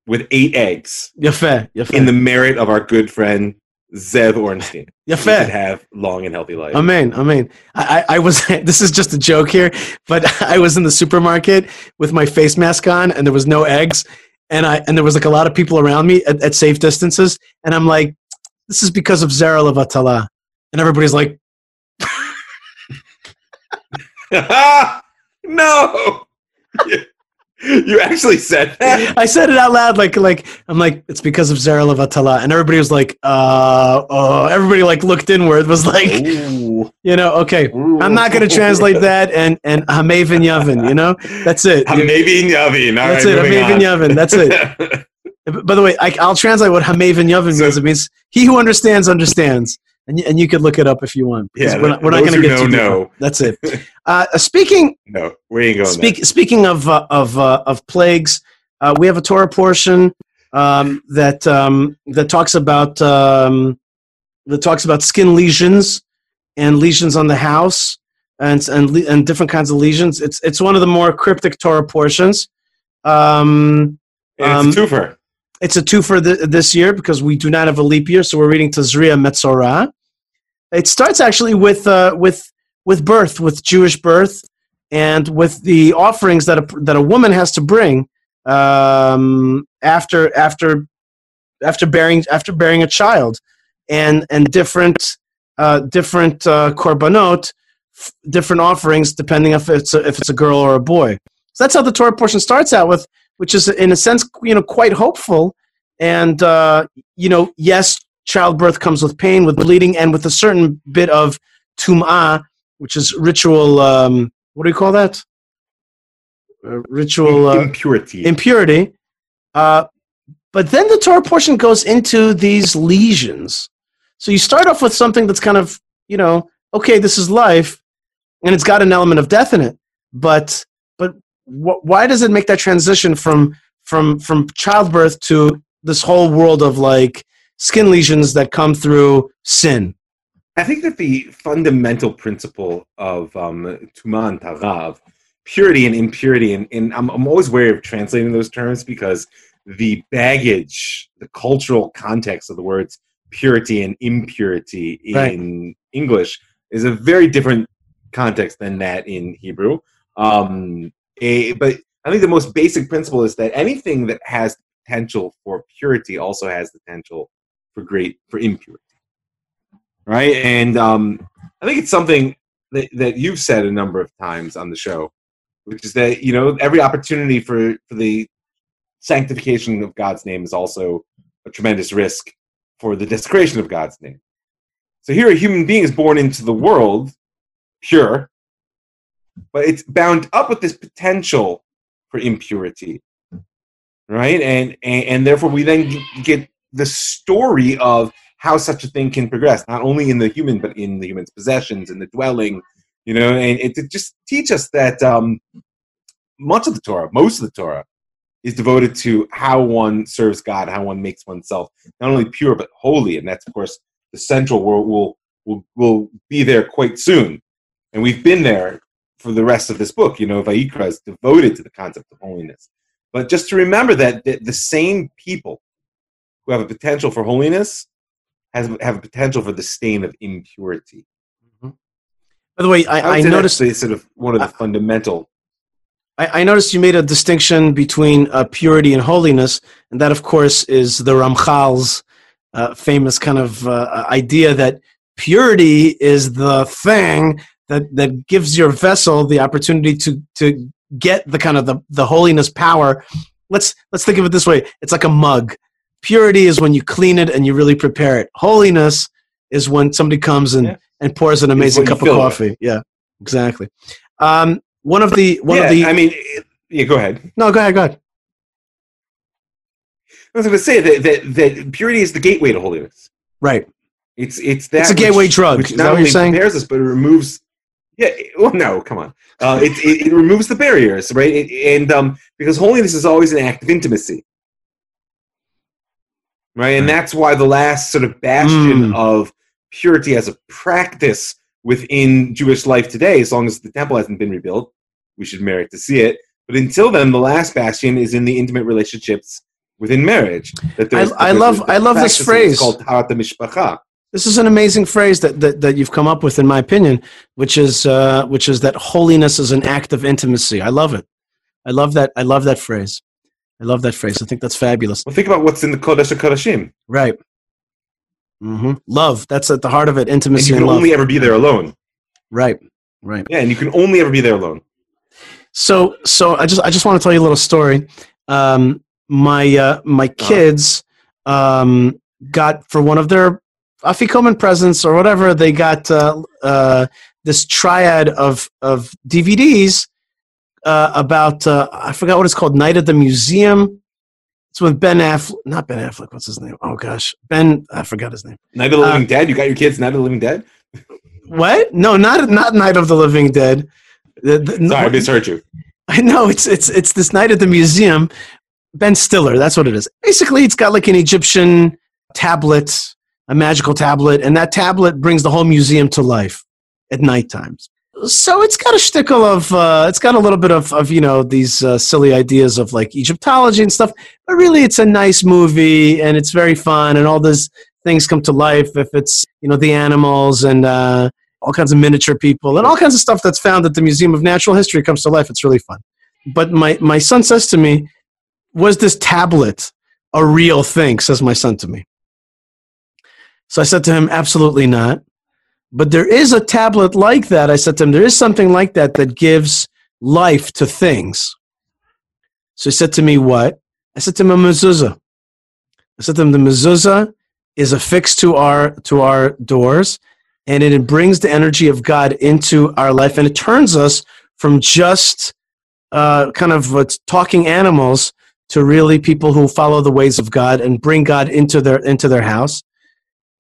with eight eggs Yafeh, Yafeh, in the merit of our good friend Zev Ornstein. He could have long and healthy life. Amen, amen. I, I I was. This is just a joke here, but I was in the supermarket with my face mask on, and there was no eggs, and I and there was like a lot of people around me at, at safe distances, and I'm like, this is because of Zara Levatala, and everybody's like, no, you actually said that. I said it out loud, like like I'm like, it's because of Zara Levatala, and everybody was like, uh, oh, everybody like looked inward, was like, Ooh. you know, okay, I'm not going to translate that, and and Hamev and Yavin, you know, that's it. I'm Yavin. All That's right, it. and Yavin. That's it. By the way, I, I'll translate what Hamev and Yavin So- means. It means he who understands understands, and you, and you could look it up if you want. Yeah, we're not, we're not going to get too know, deep. That's it. Uh, speaking no, we ain't going speak, speaking of uh, of uh, of plagues, uh, we have a Torah portion um, that um, that talks about um, that talks about skin lesions and lesions on the house and and le- and different kinds of lesions. It's it's one of the more cryptic Torah portions. Um, there. And it's a twofer. It's a two for the, this year because we do not have a leap year, so we're reading Tazria Metzorah. It starts actually with uh, with with birth, with Jewish birth, and with the offerings that a, that a woman has to bring um, after after after bearing after bearing a child, and and different uh, different uh, korbanot, different offerings depending if it's a, if it's a girl or a boy. So that's how the Torah portion starts out with, which is in a sense you know quite hopeful. And uh, you know, yes, childbirth comes with pain, with bleeding, and with a certain bit of tum'ah, which is ritual. Um, what do you call that? Uh, ritual uh, impurity. impurity. Uh, but then the Torah portion goes into these lesions. So you start off with something that's kind of, you know, okay, this is life, and it's got an element of death in it. But but wh- why does it make that transition from from from childbirth to this whole world of like skin lesions that come through sin? I think that the fundamental principle of um, Tuma Tarav, purity and impurity, and, and I'm, I'm always wary of translating those terms because the baggage, the cultural context of the words purity and impurity in Right. English is a very different context than that in Hebrew. Um, a, but I think the most basic principle is that anything that has potential for purity also has potential for great for impurity right? And um, I think it's something that, that you've said a number of times on the show, which is that you know every opportunity for for the sanctification of God's name is also a tremendous risk for the desecration of God's name. So here, a human being is born into the world pure, but it's bound up with this potential for impurity, right? And and, and therefore, we then get the story of how such a thing can progress, not only in the human, but in the human's possessions, in the dwelling, you know, and it to just teach us that um, much of the Torah, most of the Torah, is devoted to how one serves God, how one makes oneself not only pure but holy, and that's of course the central will will will will be there quite soon, and we've been there for the rest of this book. You know, Vayikra is devoted to the concept of holiness, but just to remember that the, same people who have a potential for holiness has have a potential for the stain of impurity. By the way, I, I, say noticed that's sort of one of the fundamental. I, I noticed you made a distinction between uh, purity and holiness, and that, of course, is the Ramchal's uh, famous kind of uh, idea that purity is the thing that, that gives your vessel the opportunity to to get the kind of the, the holiness power. Let's let's think of it this way: it's like a mug. Purity is when you clean it and you really prepare it. Holiness is when somebody comes and, Yeah. and pours an amazing cup of fill it coffee. Yeah, exactly. Um, one of the one yeah, of the I mean, yeah. Go ahead. no, go ahead, go ahead. I was going to say that, that that purity is the gateway to holiness. Right. It's it's that It's a gateway which, drug. which Is not that what only you're saying? prepares us, but it removes. Yeah. Well, no, come on. Uh, it, it it removes the barriers, right? It, and um, because holiness is always an act of intimacy, right? And that's why the last sort of bastion Mm. of purity as a practice within Jewish life today, as long as the temple hasn't been rebuilt, we should merit to see it. But until then, the last bastion is in the intimate relationships within marriage. That there's- I that love- there's- I love this phrase. called Taharat Mishpacha. This is an amazing phrase that, that, that you've come up with, in my opinion, which is uh, which is that holiness is an act of intimacy. I love it. I love that. I love that phrase. I love that phrase. I think that's fabulous. Well, think about what's in the Kodesh HaKodashim. Right. Mm-hmm. Love. That's at the heart of it. And Intimacy you and, can love. only ever be there alone. right. Right. Yeah, and you can only ever be there alone. So so I just I just want to tell you a little story. Um, my uh, my kids um, got for one of their afikoman presents or whatever they got uh, uh, this triad of of DVDs uh, about uh, I forgot what it's called Night at the Museum. It's with Ben Affleck, not Ben Affleck. What's his name? Oh gosh, Ben. I forgot his name. Night of the Uh, Living Dead. You got your kids Night of the Living Dead. What? No, not not Night of the Living Dead. The- the- Sorry, I misheard you. I know it's it's it's this night at the museum. Ben Stiller, that's what it is. Basically, it's got like an Egyptian tablet, a magical tablet, and that tablet brings the whole museum to life at night times. so it's got a shtickle of uh, it's got a little bit of, of you know these uh, silly ideas of like Egyptology and stuff, but really it's a nice movie and it's very fun and all those things come to life if it's you know the animals and uh, all kinds of miniature people and all kinds of stuff that's found at the Museum of Natural History comes to life. It's really fun. But my my son says to me, "Was this tablet a real thing?" Says my son to me. So I said to him, "Absolutely not." But there is a tablet like that. I said to him, there is something like that that gives life to things. So he said to me, what? I said to him, a mezuzah. I said to him, the mezuzah is affixed to our, to our doors and it brings the energy of God into our life and it turns us from just uh, kind of uh, talking animals to really people who follow the ways of God and bring God into their, into their house.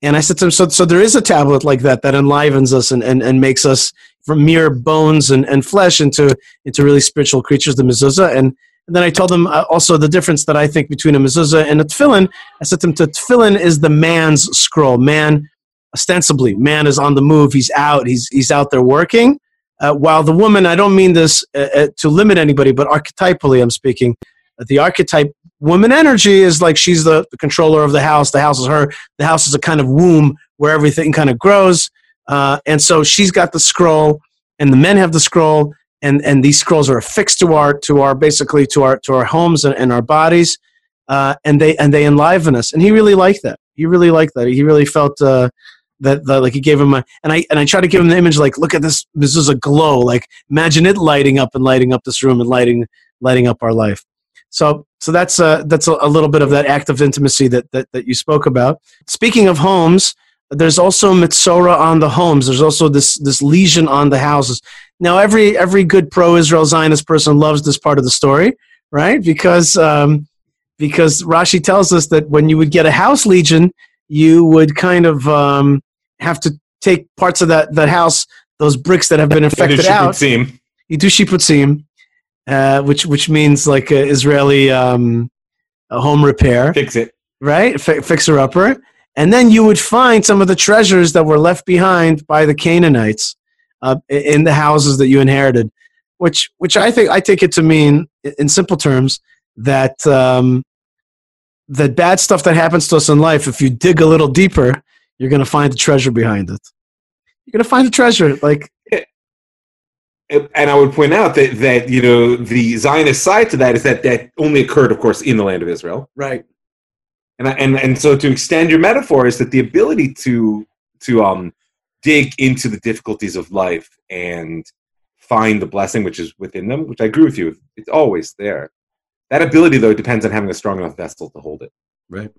And I said to him, so, so there is a tablet like that that enlivens us and, and, and makes us from mere bones and, and flesh into, into really spiritual creatures, the mezuzah. And, and then I told him uh, also the difference that I think between a mezuzah and a tefillin. I said to him, the tefillin is the man's scroll. Man, ostensibly, man is on the move. He's out. He's, he's out there working. Uh, while the woman, I don't mean this uh, uh to limit anybody, but archetypally I'm speaking, the archetype woman energy is like she's the, the, controller of the house. The house is her. The house is a kind of womb where everything kind of grows. Uh, and so she's got the scroll, and the men have the scroll, and, and these scrolls are affixed to our to our basically to our to our homes and, and our bodies, uh, and they and they enliven us. And he really liked that. He really liked that. He really felt. Uh, that, that, like he gave him a and I and I tried to give him the image like look at this this is a glow like imagine it lighting up and lighting up this room and lighting lighting up our life so, so that's a, that's a, little bit of that act of intimacy that, that, that you spoke about. Speaking of homes, there's also mitzora on the homes. There's also this, this lesion on the houses. Now, every, every good pro-Israel Zionist person loves this part of the story, right? Because, um, because Rashi tells us that when you would get a house lesion, you would kind of um, have to take parts of that, that house, those bricks that have been infected out. You do shiputzim uh, which which means like a Israeli um, home repair. Fix it. Right? F- fixer upper. And then you would find some of the treasures that were left behind by the Canaanites uh, in the houses that you inherited, which which I think I take it to mean in simple terms that um, that bad stuff that happens to us in life, if you dig a little deeper, you're going to find the treasure behind it. You're going to find the treasure. Like and I would point out that that you know the Zionist side to that is that that only occurred, of course, in the land of Israel, right? And and and so to extend your metaphor is that the ability to to um dig into the difficulties of life and find the blessing which is within them, which I agree with you, it's always there. That ability, though, depends on having a strong enough vessel to hold it. Right.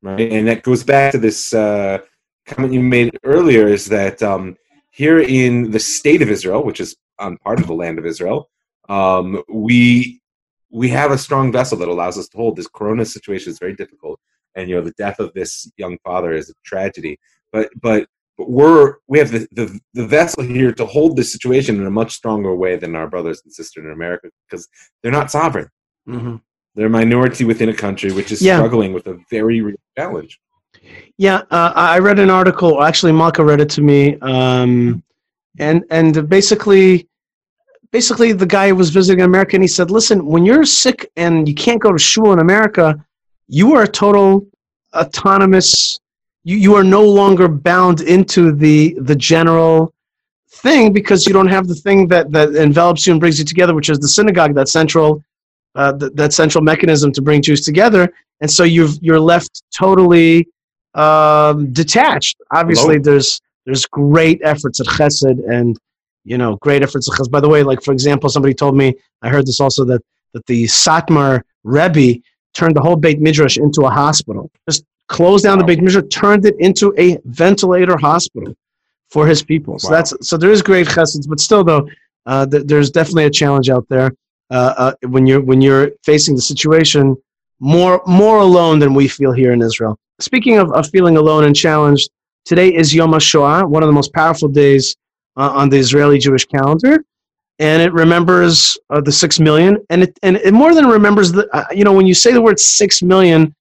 Right. And that goes back to this uh, comment you made earlier: is that um, here in the state of Israel, which is on part of the land of Israel, um, we we have a strong vessel that allows us to hold. This Corona situation is very difficult, and you know the death of this young father is a tragedy. But but but we're we have the, the, the vessel here to hold this situation in a much stronger way than our brothers and sisters in America because they're not sovereign. Mm-hmm. They're a minority within a country which is yeah. struggling with a very real challenge. Yeah, uh, I read an article. Actually, Malka read it to me, um, and and basically, basically, the guy was visiting America, and he said, "Listen, when you're sick and you can't go to shul in America, you are a total autonomous. You you are no longer bound into the the general." thing because you don't have the thing that, that envelops you and brings you together, which is the synagogue, that central uh, th- that central mechanism to bring Jews together. And so you've you're left totally um, detached. Obviously, Hello? there's there's great efforts at Chesed and you know great efforts at Chesed. By the way, like for example, somebody told me I heard this also that that the Satmar Rebbe turned the whole Beit Midrash into a hospital. Just closed down wow. the Beit Midrash, turned it into a ventilator hospital for his people. So wow. that's so there is great Chesed, but still though, uh, th- there's definitely a challenge out there uh, uh, when you're when you're facing the situation more more alone than we feel here in Israel speaking of, of feeling alone and challenged, today is Yom HaShoah, one of the most powerful days uh, on the Israeli Jewish calendar. And it remembers uh, the six million. And it, and it more than remembers the, uh, you know, when you say the word six million,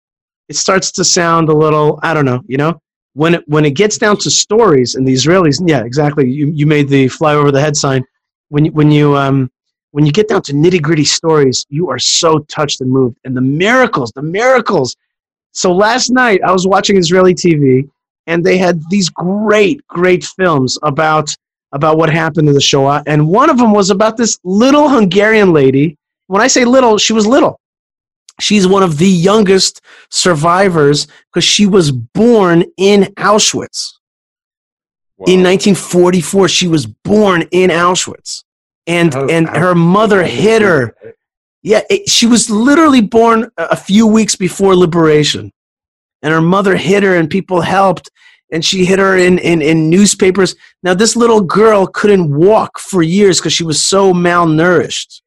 it starts to sound a little, I don't know, you know, when it when it gets down to stories and the Israelis, yeah, exactly. You you made the fly over the head sign. When you, when you um when you get down to nitty gritty stories, you are so touched and moved. And the miracles, the miracles. So last night I was watching Israeli TV, and they had these great, great films about about what happened in the Shoah, and one of them was about this little Hungarian lady. When I say little, she was little. She's one of the youngest survivors because she was born in Auschwitz. In 1944, she was born in Auschwitz, and and her mother hit her. Yeah, it, she was literally born a few weeks before liberation, and her mother hit her, and people helped, and she hit her in in, in newspapers. Now this little girl couldn't walk for years because she was so malnourished,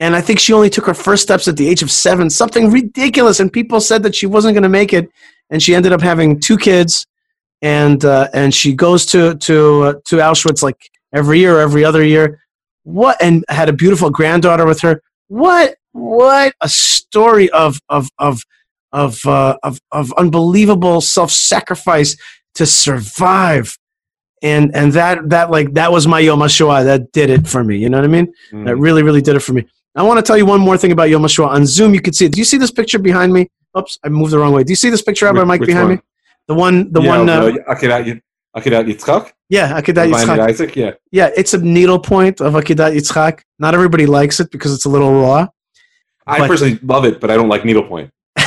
and I think she only took her first steps at the age of seven, something ridiculous. And people said that she wasn't going to make it, and she ended up having two kids, and uh, and she goes to to uh, to Auschwitz like every year, every other year. What and had a beautiful granddaughter with her what what a story of of of of uh, of, of unbelievable self-sacrifice to survive. And and that that like that was my Yom HaShoah that did it for me you know what I mean? Mm. that really really did it for me. I want to tell you one more thing about Yom HaShoah. On Zoom you can see it. Do you see this picture behind me? Oops I moved the wrong way. Do you see this picture Rabbi Mike behind one? me? The one the yeah, one uh, Akedat Yitzchak? Yeah Akedat Yitzchak Isaac? Yeah. yeah it's a needle point of Akedat Yitzchak not everybody likes it because it's a little raw I But- personally love it, but I don't like needlepoint.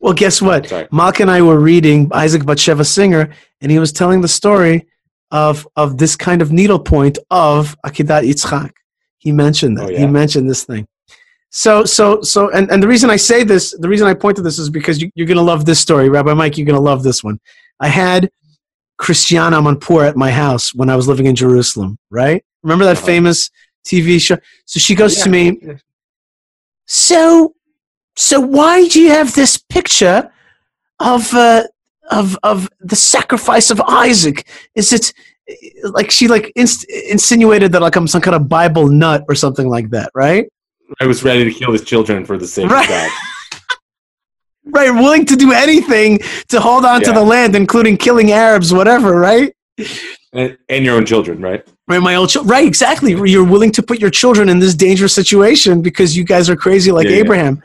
Well, guess what? Sorry. Malk and I were reading Isaac Bashevis Singer, and he was telling the story of of this kind of needlepoint of Akedat Yitzchak. He mentioned that. Oh, He mentioned this thing. So, so, so, and, and the reason I say this, the reason I point to this is because you, you're going to love this story. Rabbi Mike, you're going to love this one. I had Christiane Amanpour at my house when I was living in Jerusalem, right? Remember that Uh-huh. famous TV show? So she goes to me, so, so why do you have this picture of uh, of of the sacrifice of Isaac? Is it like she like inst- insinuated that like I'm some kind of Bible nut or something like that, right? I was ready to kill his children for the sake Right. of God. Right, willing to do anything to hold on to the land, including killing Arabs, whatever, right? And, and your own children, right? Right, my old chil- right, exactly. You're willing to put your children in this dangerous situation because you guys are crazy like Yeah, yeah. Abraham.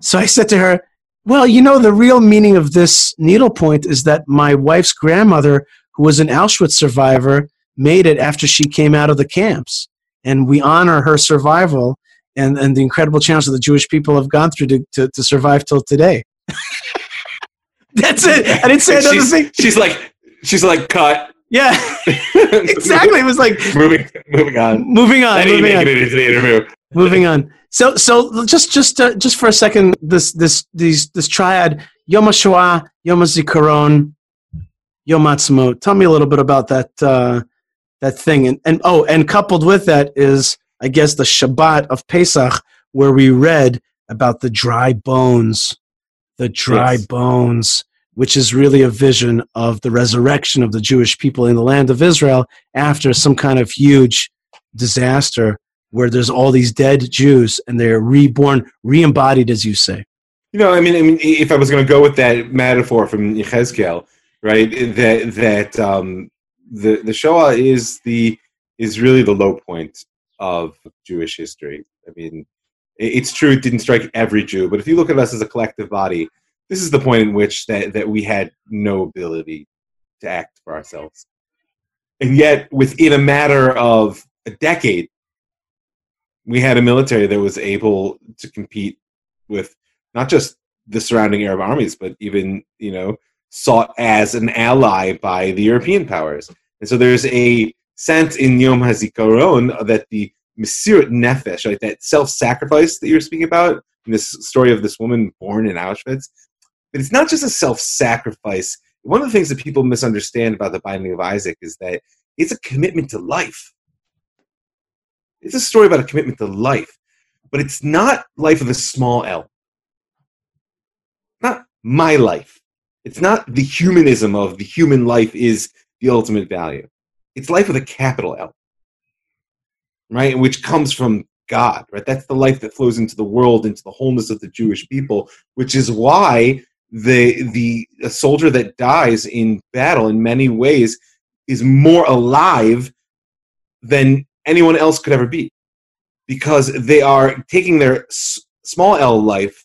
So I said to her, "Well, you know, the real meaning of this needlepoint is that my wife's grandmother, who was an Auschwitz survivor, made it after she came out of the camps, and we honor her survival and and the incredible challenge that the Jewish people have gone through to to, to survive till today." That's it. I didn't say another she's, thing. she's like, she's like, cut. Yeah, exactly. It was like moving, moving on. moving on. I didn't Moving make on. it into the interview. moving on. So, so just, just, uh, just for a second, this, this, these, this triad, Yom HaShoah, Yom HaZikaron, Yom HaTzmaut. Tell me a little bit about that, uh, that thing. And, and, oh, and coupled with that is, I guess, the Shabbat of Pesach, where we read about the dry bones, the dry Yes. bones, which is really a vision of the resurrection of the Jewish people in the land of Israel after some kind of huge disaster where there's all these dead Jews and they're reborn, re-embodied, as you say. You know, I mean, I mean, if I was going to go with that metaphor from Yechezkel, right, that that um, the the Shoah is the is really the low point of Jewish history. I mean, it's true it didn't strike every Jew, but if you look at us as a collective body, this is the point in which that that we had no ability to act for ourselves, and yet within a matter of a decade, we had a military that was able to compete with not just the surrounding Arab armies, but even you know sought as an ally by the European powers. And so there's a sense in Yom HaZikaron that the Mesirat Nefesh, like that self-sacrifice that you're speaking about in this story of this woman born in Auschwitz, but it's not just a self-sacrifice. One of the things that people misunderstand about the binding of Isaac is that it's a commitment to life. It's a story about a commitment to life, but it's not life of a small L not my life. It's not the humanism of the human life is the ultimate value. It's life with a capital L, right? Which comes from God, right? That's the life that flows into the world, into the wholeness of the Jewish people, which is why the the soldier that dies in battle in many ways is more alive than anyone else could ever be because they are taking their s- small L life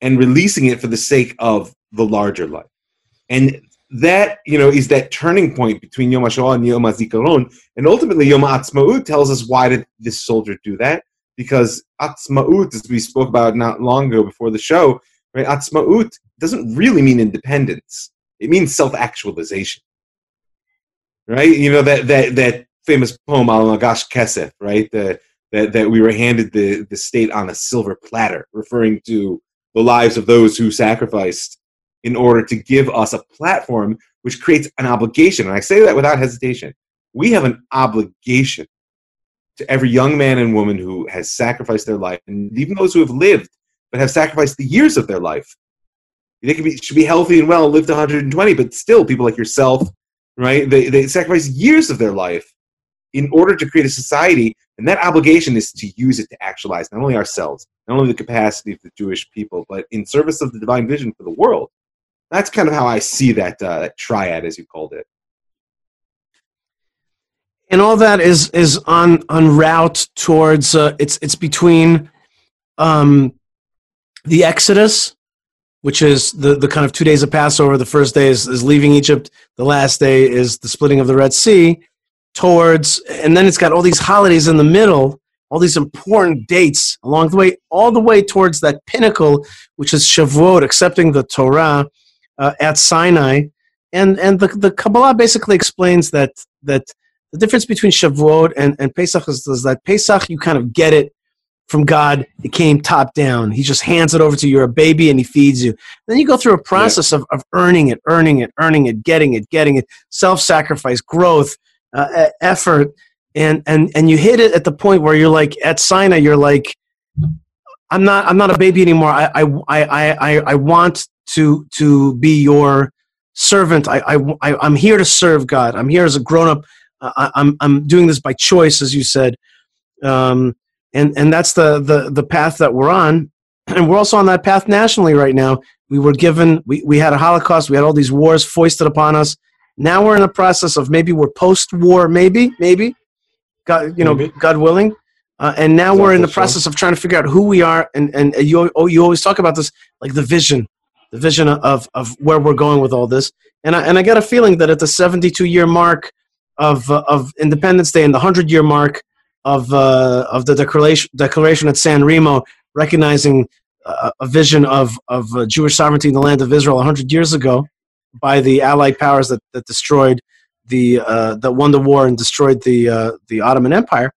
and releasing it for the sake of the larger life. And that, you know, is that turning point between Yom HaShoah and Yom HaZikaron. And ultimately, Yom HaAtzmaut tells us why did this soldier do that? Because Atzmaut, as we spoke about not long ago before the show, right, Atzmaut doesn't really mean independence. It means self-actualization. Right? You know, that, that, that famous poem, Al Magash Kesef, right? The, that, that we were handed the, the state on a silver platter, referring to the lives of those who sacrificed in order to give us a platform which creates an obligation. And I say that without hesitation. We have an obligation to every young man and woman who has sacrificed their life, and even those who have lived but have sacrificed the years of their life. They can be, should be healthy and well lived 120, but still, people like yourself, right? They, they sacrifice years of their life in order to create a society, and that obligation is to use it to actualize not only ourselves, not only the capacity of the Jewish people, but in service of the divine vision for the world. That's kind of how I see that, uh, that triad, as you called it. and all that is is on on route towards uh, it's it's between um, the Exodus, which is the the kind of two days of Passover. The first day is, is leaving Egypt. The last day is the splitting of the Red Sea. Towards and then it's got all these holidays in the middle, all these important dates along the way, all the way towards that pinnacle, which is Shavuot, accepting the Torah uh, at Sinai. And and the the Kabbalah basically explains that that the difference between Shavuot and, and Pesach is, is that Pesach, you kind of get it from God. It came top down. He just hands it over to you. You're a baby and he feeds you. Then you go through a process of, of earning it, earning it, earning it, getting it, getting it, self sacrifice, growth, uh, effort. And, and, and you hit it at the point where you're like, at Sinai, you're like, I'm not, I'm not a baby anymore. I, I, I, I, I want to, to be your servant. I, I, I, I'm here to serve God. I'm here as a grown up I, I'm I'm doing this by choice, as you said, um, and and that's the the the path that we're on, and we're also on that path nationally right now. We were given we we had a Holocaust, we had all these wars foisted upon us. Now we're in the process of maybe we're post-war, maybe maybe, God you know Maybe. God willing, uh, and now we're in the the process of trying to figure out who we are, and and you oh, you always talk about this like the vision, the vision of of where we're going with all this, and I and I get a feeling that at the 72 year mark of uh, of Independence Day and the hundred year mark of uh, of the declaration declaration at San Remo, recognizing uh, a vision of of uh, Jewish sovereignty in the land of Israel hundred years ago by the Allied powers that, that destroyed the uh, that won the war and destroyed the uh, the Ottoman Empire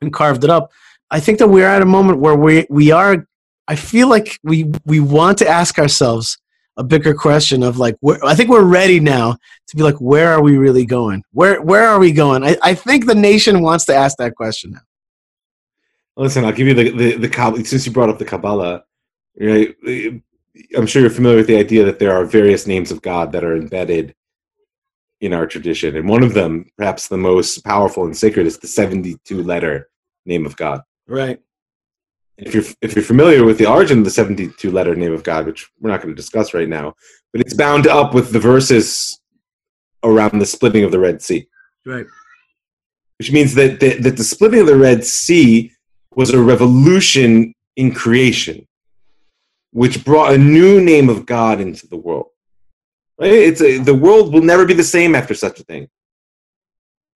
and carved it up. I think that we're at a moment where we we are. I feel like we we want to ask ourselves a bigger question of like where, I think we're ready now to be like where are we really going? Where where are we going? I, I think the nation wants to ask that question now. Listen, I'll give you the the, the since you brought up the Kabbalah. Right, I'm sure you're familiar with the idea that there are various names of God that are embedded in our tradition, and one of them, perhaps the most powerful and sacred, is the 72 letter name of God. Right. If you're if you're familiar with the origin of the 72 letter name of God, which we're not going to discuss right now, but it's bound up with the verses around the splitting of the Red Sea. Right. which means that the, that the splitting of the Red Sea was a revolution in creation, which brought a new name of God into the world. Right? It's a, the world will never be the same after such a thing.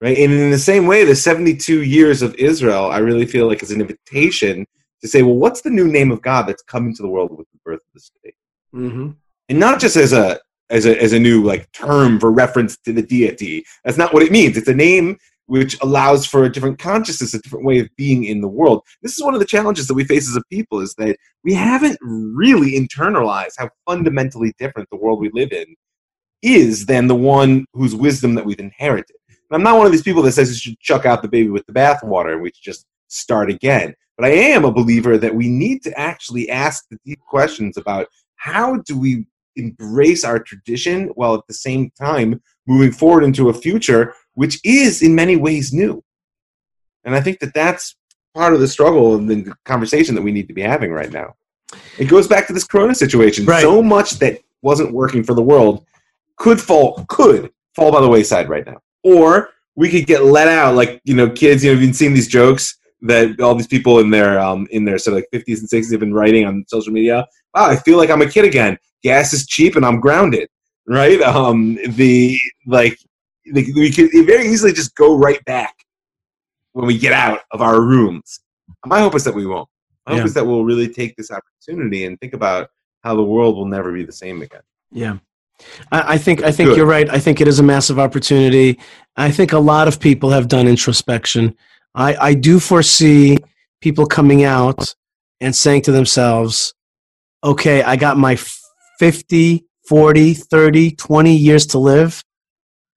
Right? And in the same way, the 72 years of Israel, I really feel like is an invitation to say, well, what's the new name of God that's come into the world with the birth of the state? Mm-hmm. and not just as a as a as a new like term for reference to the deity. That's not what it means. It's a name which allows for a different consciousness, a different way of being in the world. This is one of the challenges that we face as a people is that we haven't really internalized how fundamentally different the world we live in is than the one whose wisdom that we've inherited. And I'm not one of these people that says you should chuck out the baby with the bathwater and we should just start again. But I am a believer that we need to actually ask the deep questions about how do we embrace our tradition while at the same time moving forward into a future which is in many ways new. And I think that that's part of the struggle and the conversation that we need to be having right now. It goes back to this Corona situation. Right. So much that wasn't working for the world could fall could fall by the wayside right now, or we could get let out like you know kids. You know, you've been seeing these jokes that all these people in their um in their sort of like 50s and 60s have been writing on social media. Wow, I feel like I'm a kid again. Gas is cheap and I'm grounded. Right? Um, the like the, we could very easily just go right back when we get out of our rooms. My hope is that we won't. My hope Yeah. is that we'll really take this opportunity and think about how the world will never be the same again. Yeah. I, I think I think Good. you're right. I think it is a massive opportunity. I think a lot of people have done introspection. I, I do foresee people coming out and saying to themselves, okay, I got my 50, 40, 30, 20 years to live.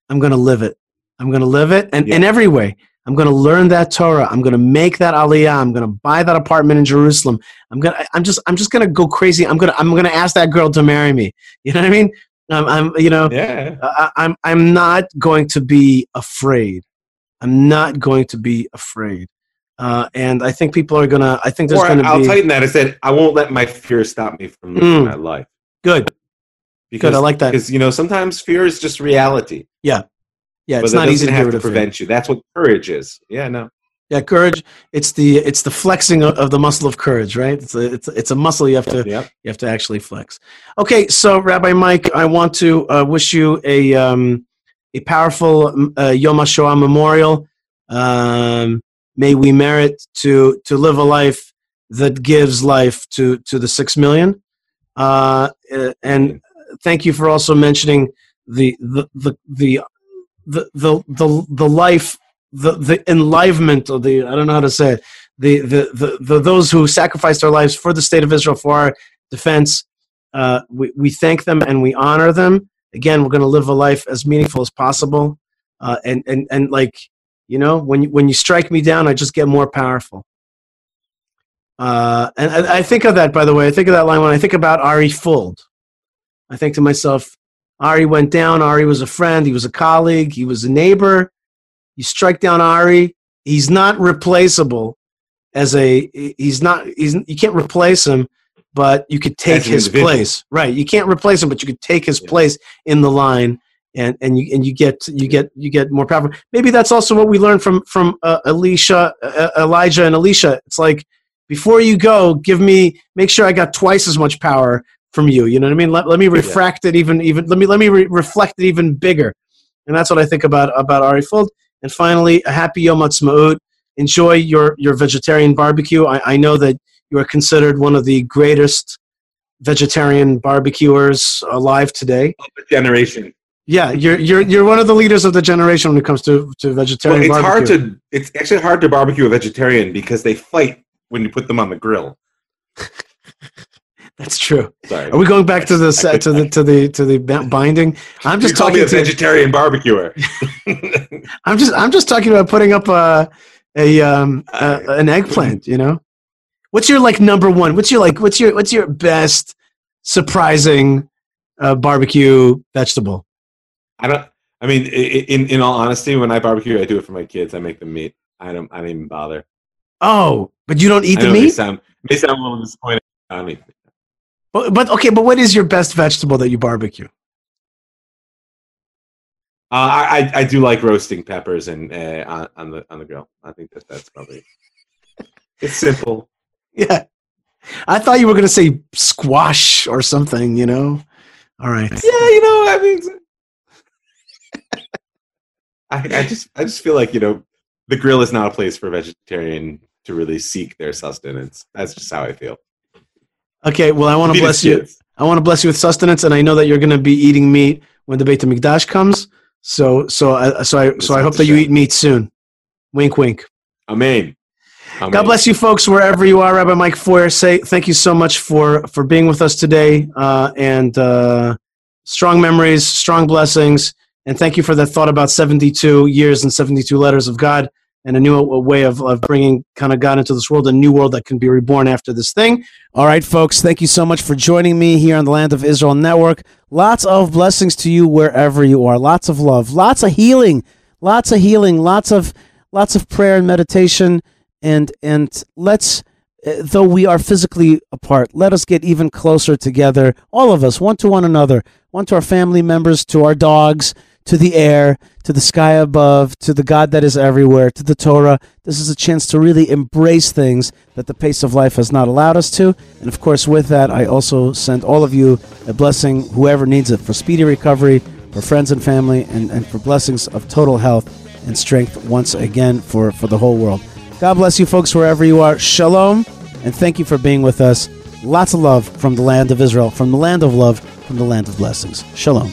I'm going to live it. I'm going to live it and Yeah. in every way. I'm going to learn that Torah. I'm going to make that aliyah. I'm going to buy that apartment in Jerusalem. I'm going to, I'm just, I'm just going to go crazy. I'm going to, I'm going to ask that girl to marry me. You know what I mean? I'm, I'm you know, Yeah. I, I'm, I'm not going to be afraid. I'm not going to be afraid. Uh, and I think people are going to, I think there's Or to I'll be tighten that. I said I won't let my fear stop me from living Mm. my life. good. Because, I like that. Because you know sometimes fear is just reality, Yeah. Yeah. but It's not easy to have to of fear. prevent you. That's what courage is. Yeah, no. Yeah. Courage. It's the, it's the flexing of, the muscle of courage, right? It's a, it's it's a muscle you have to, Yep. you have to actually flex. Okay, so Rabbi Mike, I want to uh, wish you a um, a powerful um, uh, Yom HaShoah memorial. Um, may we merit to to live a life that gives life to to the six million. Uh, uh, and thank you for also mentioning the the the the the the, the, the life the the enlivenment or the I don't know how to say it the, the, the, the those who sacrificed their lives for the state of Israel for our defense. Uh, we, we thank them and we honor them. Again, we're going to live a life as meaningful as possible. Uh, and, and, and like, you know, when you, when you strike me down, I just get more powerful. Uh, and I, I think of that, by the way. I think of that line when I think about Ari Fuld. I think to myself, Ari went down. Ari was a friend. He was a colleague. He was a neighbor. You strike down Ari. He's not replaceable as a. He's not. He's you can't replace him, but you could take his individual. place. Right. You can't replace him, but you could take his Yeah. place in the line, and and you and you get you get you get more powerful. Maybe that's also what we learned from from uh, Elisha, uh, Elijah, and Elisha. It's like before you go, give me make sure I got twice as much power from you. You know what I mean? Let, let me refract it even even let me let me re- reflect it even bigger. And that's what I think about about Ari Fuld. And finally, a happy Yom Ha'atzmaut. Enjoy your your vegetarian barbecue. I, I know that you are considered one of the greatest vegetarian barbecuers alive today. Generation. Yeah, you're you're you're one of the leaders of the generation when it comes to to vegetarian. Well, it's hard to. It's actually hard to barbecue a vegetarian because they fight when you put them on the grill. That's true. Sorry. Are we going back to the to the to the to the binding? I'm just call me talking a to vegetarian barbecuer. I'm just I'm just talking about putting up a a um a, an eggplant. You know, what's your like number one? What's your like what's your what's your best surprising uh, barbecue vegetable? I don't. I mean, in in all honesty, when I barbecue, I do it for my kids. I make them meat. I don't. I don't even bother. Oh, but you don't eat I the meat. sound. They sound a little disappointed. I don't eat. But, but okay, but what is your best vegetable that you barbecue? Uh, I I- I do like roasting peppers and uh, on, on the on the grill. I think that that's probably. It's simple. Yeah, I thought you were going to say squash or something. You know. All right. Yeah, you know, I mean, I, I just, I just feel like you know, the grill is not a place for a vegetarian to really seek their sustenance. That's just how I feel. Okay. Well, I want to bless you. I want to bless you with sustenance, and I know that you're going to be eating meat when the Beit Hamikdash comes. So, so, I, so I, so I hope that you eat meat soon. Wink, wink. Amen. God bless you, folks, wherever you are. Rabbi Mike Feuer, say thank you so much for for being with us today, uh, and uh, strong memories, strong blessings, and thank you for that thought about seventy two years and seventy two letters of God, and a new way of of bringing kind of God into this world, a new world that can be reborn after this thing. All right, folks, thank you so much for joining me here on the Land of Israel Network. Lots of blessings to you wherever you are. Lots of love, lots of healing, lots of healing, lots of lots of prayer and meditation and and let's uh, though we are physically apart, let us get even closer together, all of us, one to one another, one to our family members, to our dogs, to the air, to the sky above, to the God that is everywhere, to the Torah. This is a chance to really embrace things that the pace of life has not allowed us to. And of course, with that, I also send all of you a blessing, whoever needs it, for speedy recovery, for friends and family, and, and for blessings of total health and strength once again for, for the whole world. God bless you, folks, wherever you are. Shalom, and thank you for being with us. Lots of love from the land of Israel, from the land of love, from the land of blessings. Shalom.